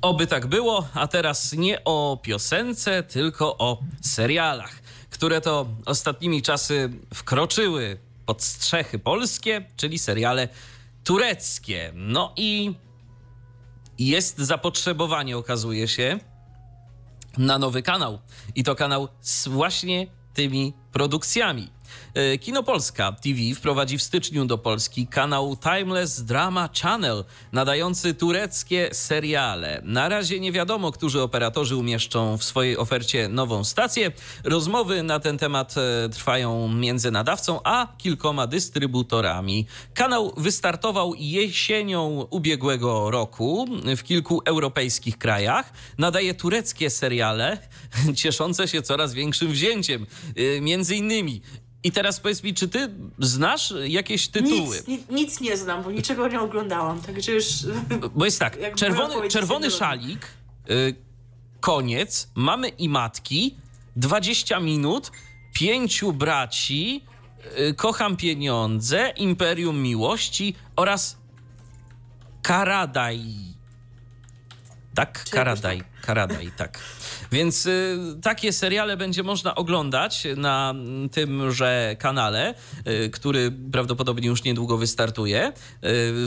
Oby tak było, a teraz nie o piosence, tylko o serialach, które to ostatnimi czasy wkroczyły pod strzechy polskie, czyli seriale tureckie. No i jest zapotrzebowanie, okazuje się, na nowy kanał. I to kanał z właśnie tymi produkcjami. E, Kino Polska TV wprowadzi w styczniu do Polski kanał Timeless Drama Channel, nadający tureckie seriale. Na razie nie wiadomo, którzy operatorzy umieszczą w swojej ofercie nową stację. Rozmowy na ten temat e, trwają między nadawcą a kilkoma dystrybutorami. Kanał wystartował jesienią ubiegłego roku w kilku europejskich krajach. Nadaje tureckie seriale, cieszące się coraz większym wzięciem. E, między innymi i teraz powiedz mi, czy ty znasz jakieś tytuły? Nic, nic, nic nie znam, bo niczego nie oglądałam, także już... Bo jest tak, czerwony, czerwony szalik, y, koniec, mamy i matki, 20 minut, pięciu braci, y, Kocham Pieniądze, Imperium Miłości oraz Karadaj. Tak, Czy Karadaj, jakoś Karadaj, tak. Więc y, takie seriale będzie można oglądać na mm, tymże kanale, y, który prawdopodobnie już niedługo wystartuje y,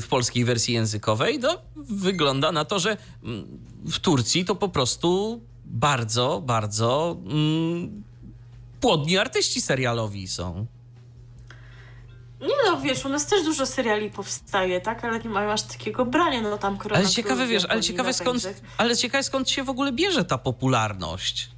w polskiej wersji językowej. No, wygląda na to, że mm, w Turcji to po prostu bardzo, bardzo mm, płodni artyści serialowi są. Nie no, wiesz, u nas też dużo seriali powstaje, tak? Ale nie mają aż takiego brania, no tam korona. Ale ciekawe, wiesz, ale ciekawe skąd, ale ciekawe skąd się w ogóle bierze ta popularność.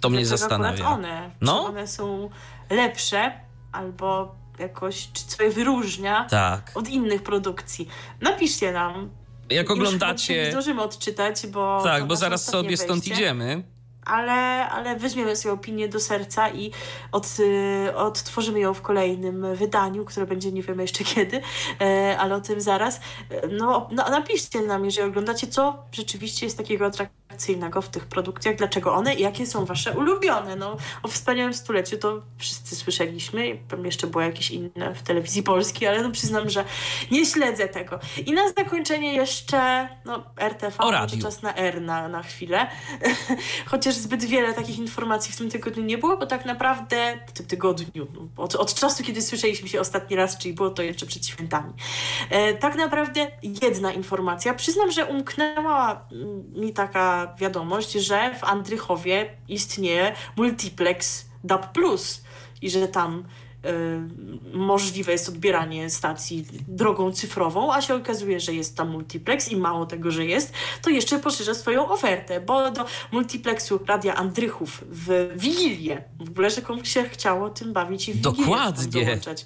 To mnie zastanawia. one? No. Czy one są lepsze albo jakoś, czy coś wyróżnia Tak. od innych produkcji? Napiszcie nam. Jak Już chyba dzisiaj nie oglądacie. zdążymy odczytać, bo. Tak, bo zaraz sobie stąd wejście. idziemy. Ale, ale weźmiemy sobie opinię do serca i od, y, odtworzymy ją w kolejnym wydaniu, które będzie nie wiemy jeszcze kiedy, e, ale o tym zaraz. E, No, no, napiszcie nam, jeżeli oglądacie, co rzeczywiście jest takiego atrakcyjnego w tych produkcjach, dlaczego one i jakie są wasze ulubione. No, o wspaniałym stuleciu to wszyscy słyszeliśmy, tam jeszcze było jakieś inne w telewizji polskiej, ale no przyznam, że nie śledzę tego. I na zakończenie jeszcze no, RTV, O może czas na R na, na chwilę. Chociaż zbyt wiele takich informacji w tym tygodniu nie było, bo tak naprawdę w tym tygodniu, no, od, od czasu, kiedy słyszeliśmy się ostatni raz, czyli było to jeszcze przed świętami. E, tak naprawdę jedna informacja. Przyznam, że umknęła mm, mi taka wiadomość, że w Andrychowie istnieje multiplex DAB+, i że tam możliwe jest odbieranie stacji drogą cyfrową, a się okazuje, że jest tam multiplex i mało tego, że jest, to jeszcze poszerza swoją ofertę, bo do multiplexu Radia Andrychów w Wigilię, w ogóle, że komuś się chciało tym bawić i w Wigilię Dokładnie. dołączać.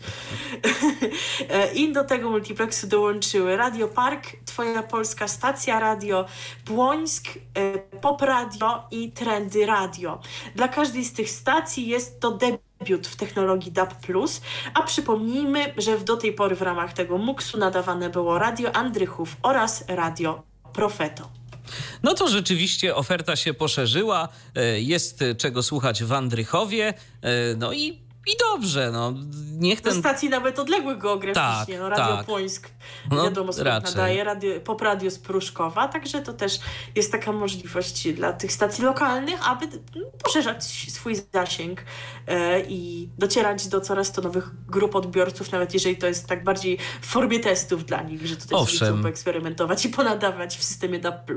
I do tego multiplexu dołączyły Radio Park, Twoja Polska Stacja Radio, Błońsk, e, Pop Radio i Trendy Radio. Dla każdej z tych stacji jest to debiut w technologii DAB+, a przypomnijmy, że do tej pory w ramach tego MUX-u nadawane było Radio Andrychów oraz Radio Profeto. No to rzeczywiście oferta się poszerzyła, e, jest czego słuchać w Andrychowie, e, no i, i dobrze, no niech Do ten... stacji nawet odległych geograficznie, Tak, no Radio tak. Płońsk, No, wiadomo skąd raczej. nadaje, radio, Pop Radio z Pruszkowa, także to też jest taka możliwość dla tych stacji lokalnych, aby mm, poszerzać swój zasięg e, i docierać do coraz to nowych grup odbiorców, nawet jeżeli to jest tak bardziej w formie testów dla nich, że tutaj Owszem. sobie chcą poeksperymentować i ponadawać w systemie DAB+.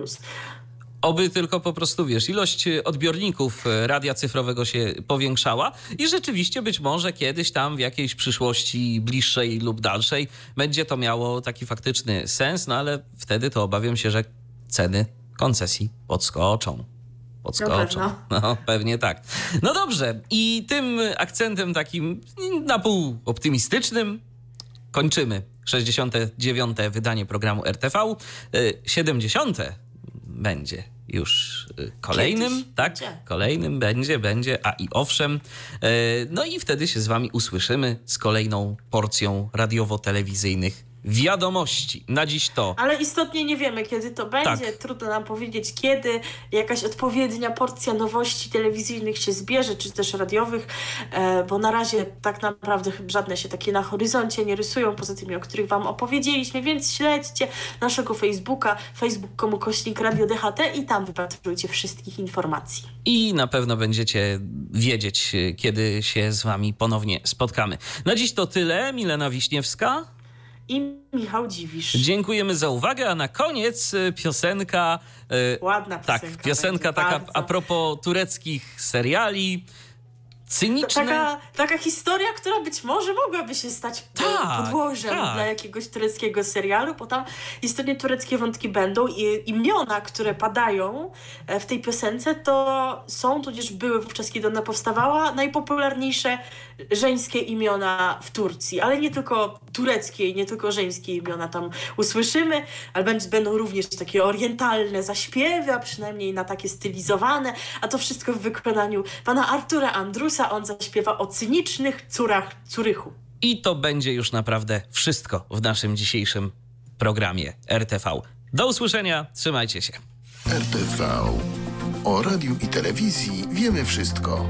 Oby tylko po prostu, wiesz, ilość e, odbiorników e, radia cyfrowego się powiększała i rzeczywiście być może kiedyś tam w jakiejś przyszłości bliższej lub dalszej będzie to miało taki faktyczny sens, no ale wtedy to obawiam się, że ceny koncesji podskoczą. Podskoczą. No, pewnie tak. No dobrze, i tym akcentem takim na pół optymistycznym kończymy 69. wydanie programu RTV. Y, 70. będzie już y, kolejnym, Kiedyś tak? będzie. Kolejnym będzie, będzie, a i owszem. Y, No i wtedy się z wami usłyszymy z kolejną porcją radiowo-telewizyjnych wiadomości. Na dziś to Ale istotnie nie wiemy, kiedy to będzie. Tak. Trudno nam powiedzieć, kiedy jakaś odpowiednia porcja nowości telewizyjnych się zbierze, czy też radiowych, e, bo na razie tak naprawdę chyba żadne się takie na horyzoncie nie rysują, poza tymi, o których Wam opowiedzieliśmy, więc śledźcie naszego Facebooka, facebook.com kośnik Radio DHT i tam wypatrujcie wszystkich informacji. i na pewno będziecie wiedzieć, kiedy się z wami ponownie spotkamy. Na dziś to tyle. Milena Wiśniewska. I Michał Dziwisz. Dziękujemy za uwagę, a na koniec y, piosenka. y, Ładna Tak, piosenka. piosenka będzie, taka bardzo. a propos tureckich seriali. Cyniczne. Taka, taka historia, która być może mogłaby się stać Tak, podłożem tak. dla jakiegoś tureckiego serialu, bo tam istotnie tureckie wątki będą i imiona, które padają e, w tej piosence, to są, tudzież były wówczas, kiedy ona powstawała, najpopularniejsze żeńskie imiona w Turcji, ale nie tylko tureckie i nie tylko żeńskie imiona tam usłyszymy, ale będą również takie orientalne zaśpiewy, a przynajmniej na takie stylizowane, a to wszystko w wykonaniu pana Artura Andrusa. On zaśpiewa o cynicznych córach Curychu. I to będzie już naprawdę wszystko w naszym dzisiejszym programie RTV. Do usłyszenia, trzymajcie się. RTV. O radiu i telewizji wiemy wszystko.